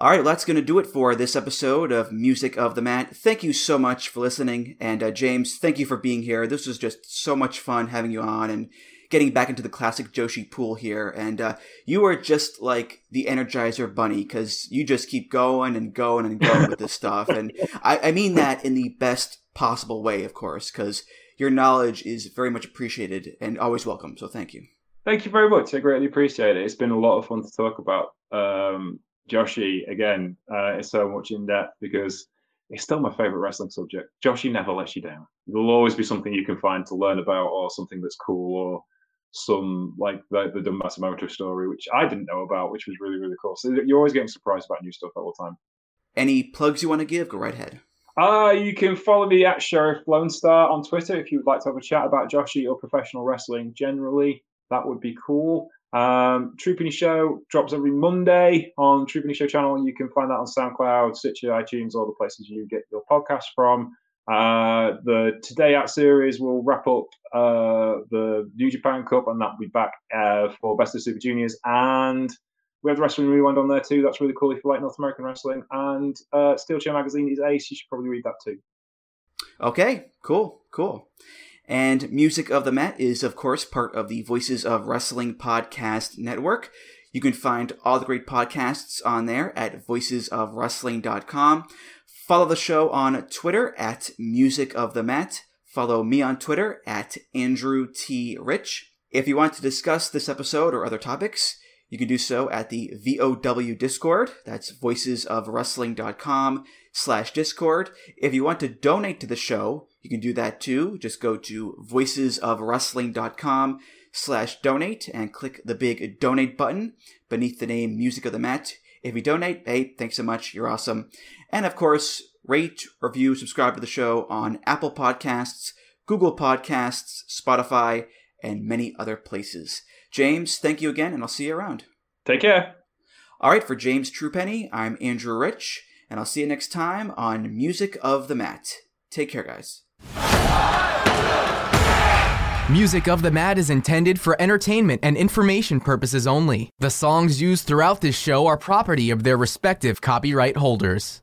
[SPEAKER 1] All right, well, that's going to do it for this episode of Music of the Mat. Thank you so much for listening. And uh, James, thank you for being here. This was just so much fun having you on and getting back into the classic Joshi pool here. And uh, you are just like the Energizer Bunny because you just keep going and going and going with this stuff. And I, I mean that in the best possible way, of course, because your knowledge is very much appreciated and always welcome. So thank you.
[SPEAKER 2] Thank you very much. I greatly appreciate it. It's been a lot of fun to talk about. Um, Joshi, again, uh, is so much in depth because it's still my favorite wrestling subject. Joshi never lets you down. There'll always be something you can find to learn about or something that's cool or some like the, the Dump Matsumoto story, which I didn't know about, which was really, really cool. So you're always getting surprised about new stuff all the time.
[SPEAKER 1] Any plugs you want to give? Go right ahead.
[SPEAKER 2] Uh, you can follow me at Sheriff Lone Star on Twitter if you would like to have a chat about Joshi or professional wrestling generally. That would be cool. Um, True Show drops every Monday on True Show channel. You can find that on SoundCloud, Stitcher, iTunes, all the places you get your podcast from. Uh, the Today Out series will wrap up uh, the New Japan Cup, and that'll be back uh, for Best of Super Juniors. And we have the Wrestling Rewind on there too. That's really cool if you like North American wrestling. And uh, Steel Chair Magazine is ace. You should probably read that too.
[SPEAKER 1] Okay, cool, cool. And Music of the Mat is, of course, part of the Voices of Wrestling podcast network. You can find all the great podcasts on there at voicesofwrestling.com. Follow the show on Twitter at Music of the Mat. Follow me on Twitter at Andrew T. Rich. If you want to discuss this episode or other topics, you can do so at the VOW Discord. That's voicesofwrestling.com slash Discord. If you want to donate to the show, you can do that too. Just go to voicesofwrestling.com slash donate and click the big donate button beneath the name Music of the Mat. If you donate, hey, thanks so much. You're awesome. And of course, rate, review, subscribe to the show on Apple Podcasts, Google Podcasts, Spotify, and many other places. James, thank you again, and I'll see you around.
[SPEAKER 2] Take care.
[SPEAKER 1] All right, for James Truepenny, I'm Andrew Rich, and I'll see you next time on Music of the Mat. Take care, guys.
[SPEAKER 5] Music of the Mat is intended for entertainment and information purposes only. The songs used throughout this show are property of their respective copyright holders.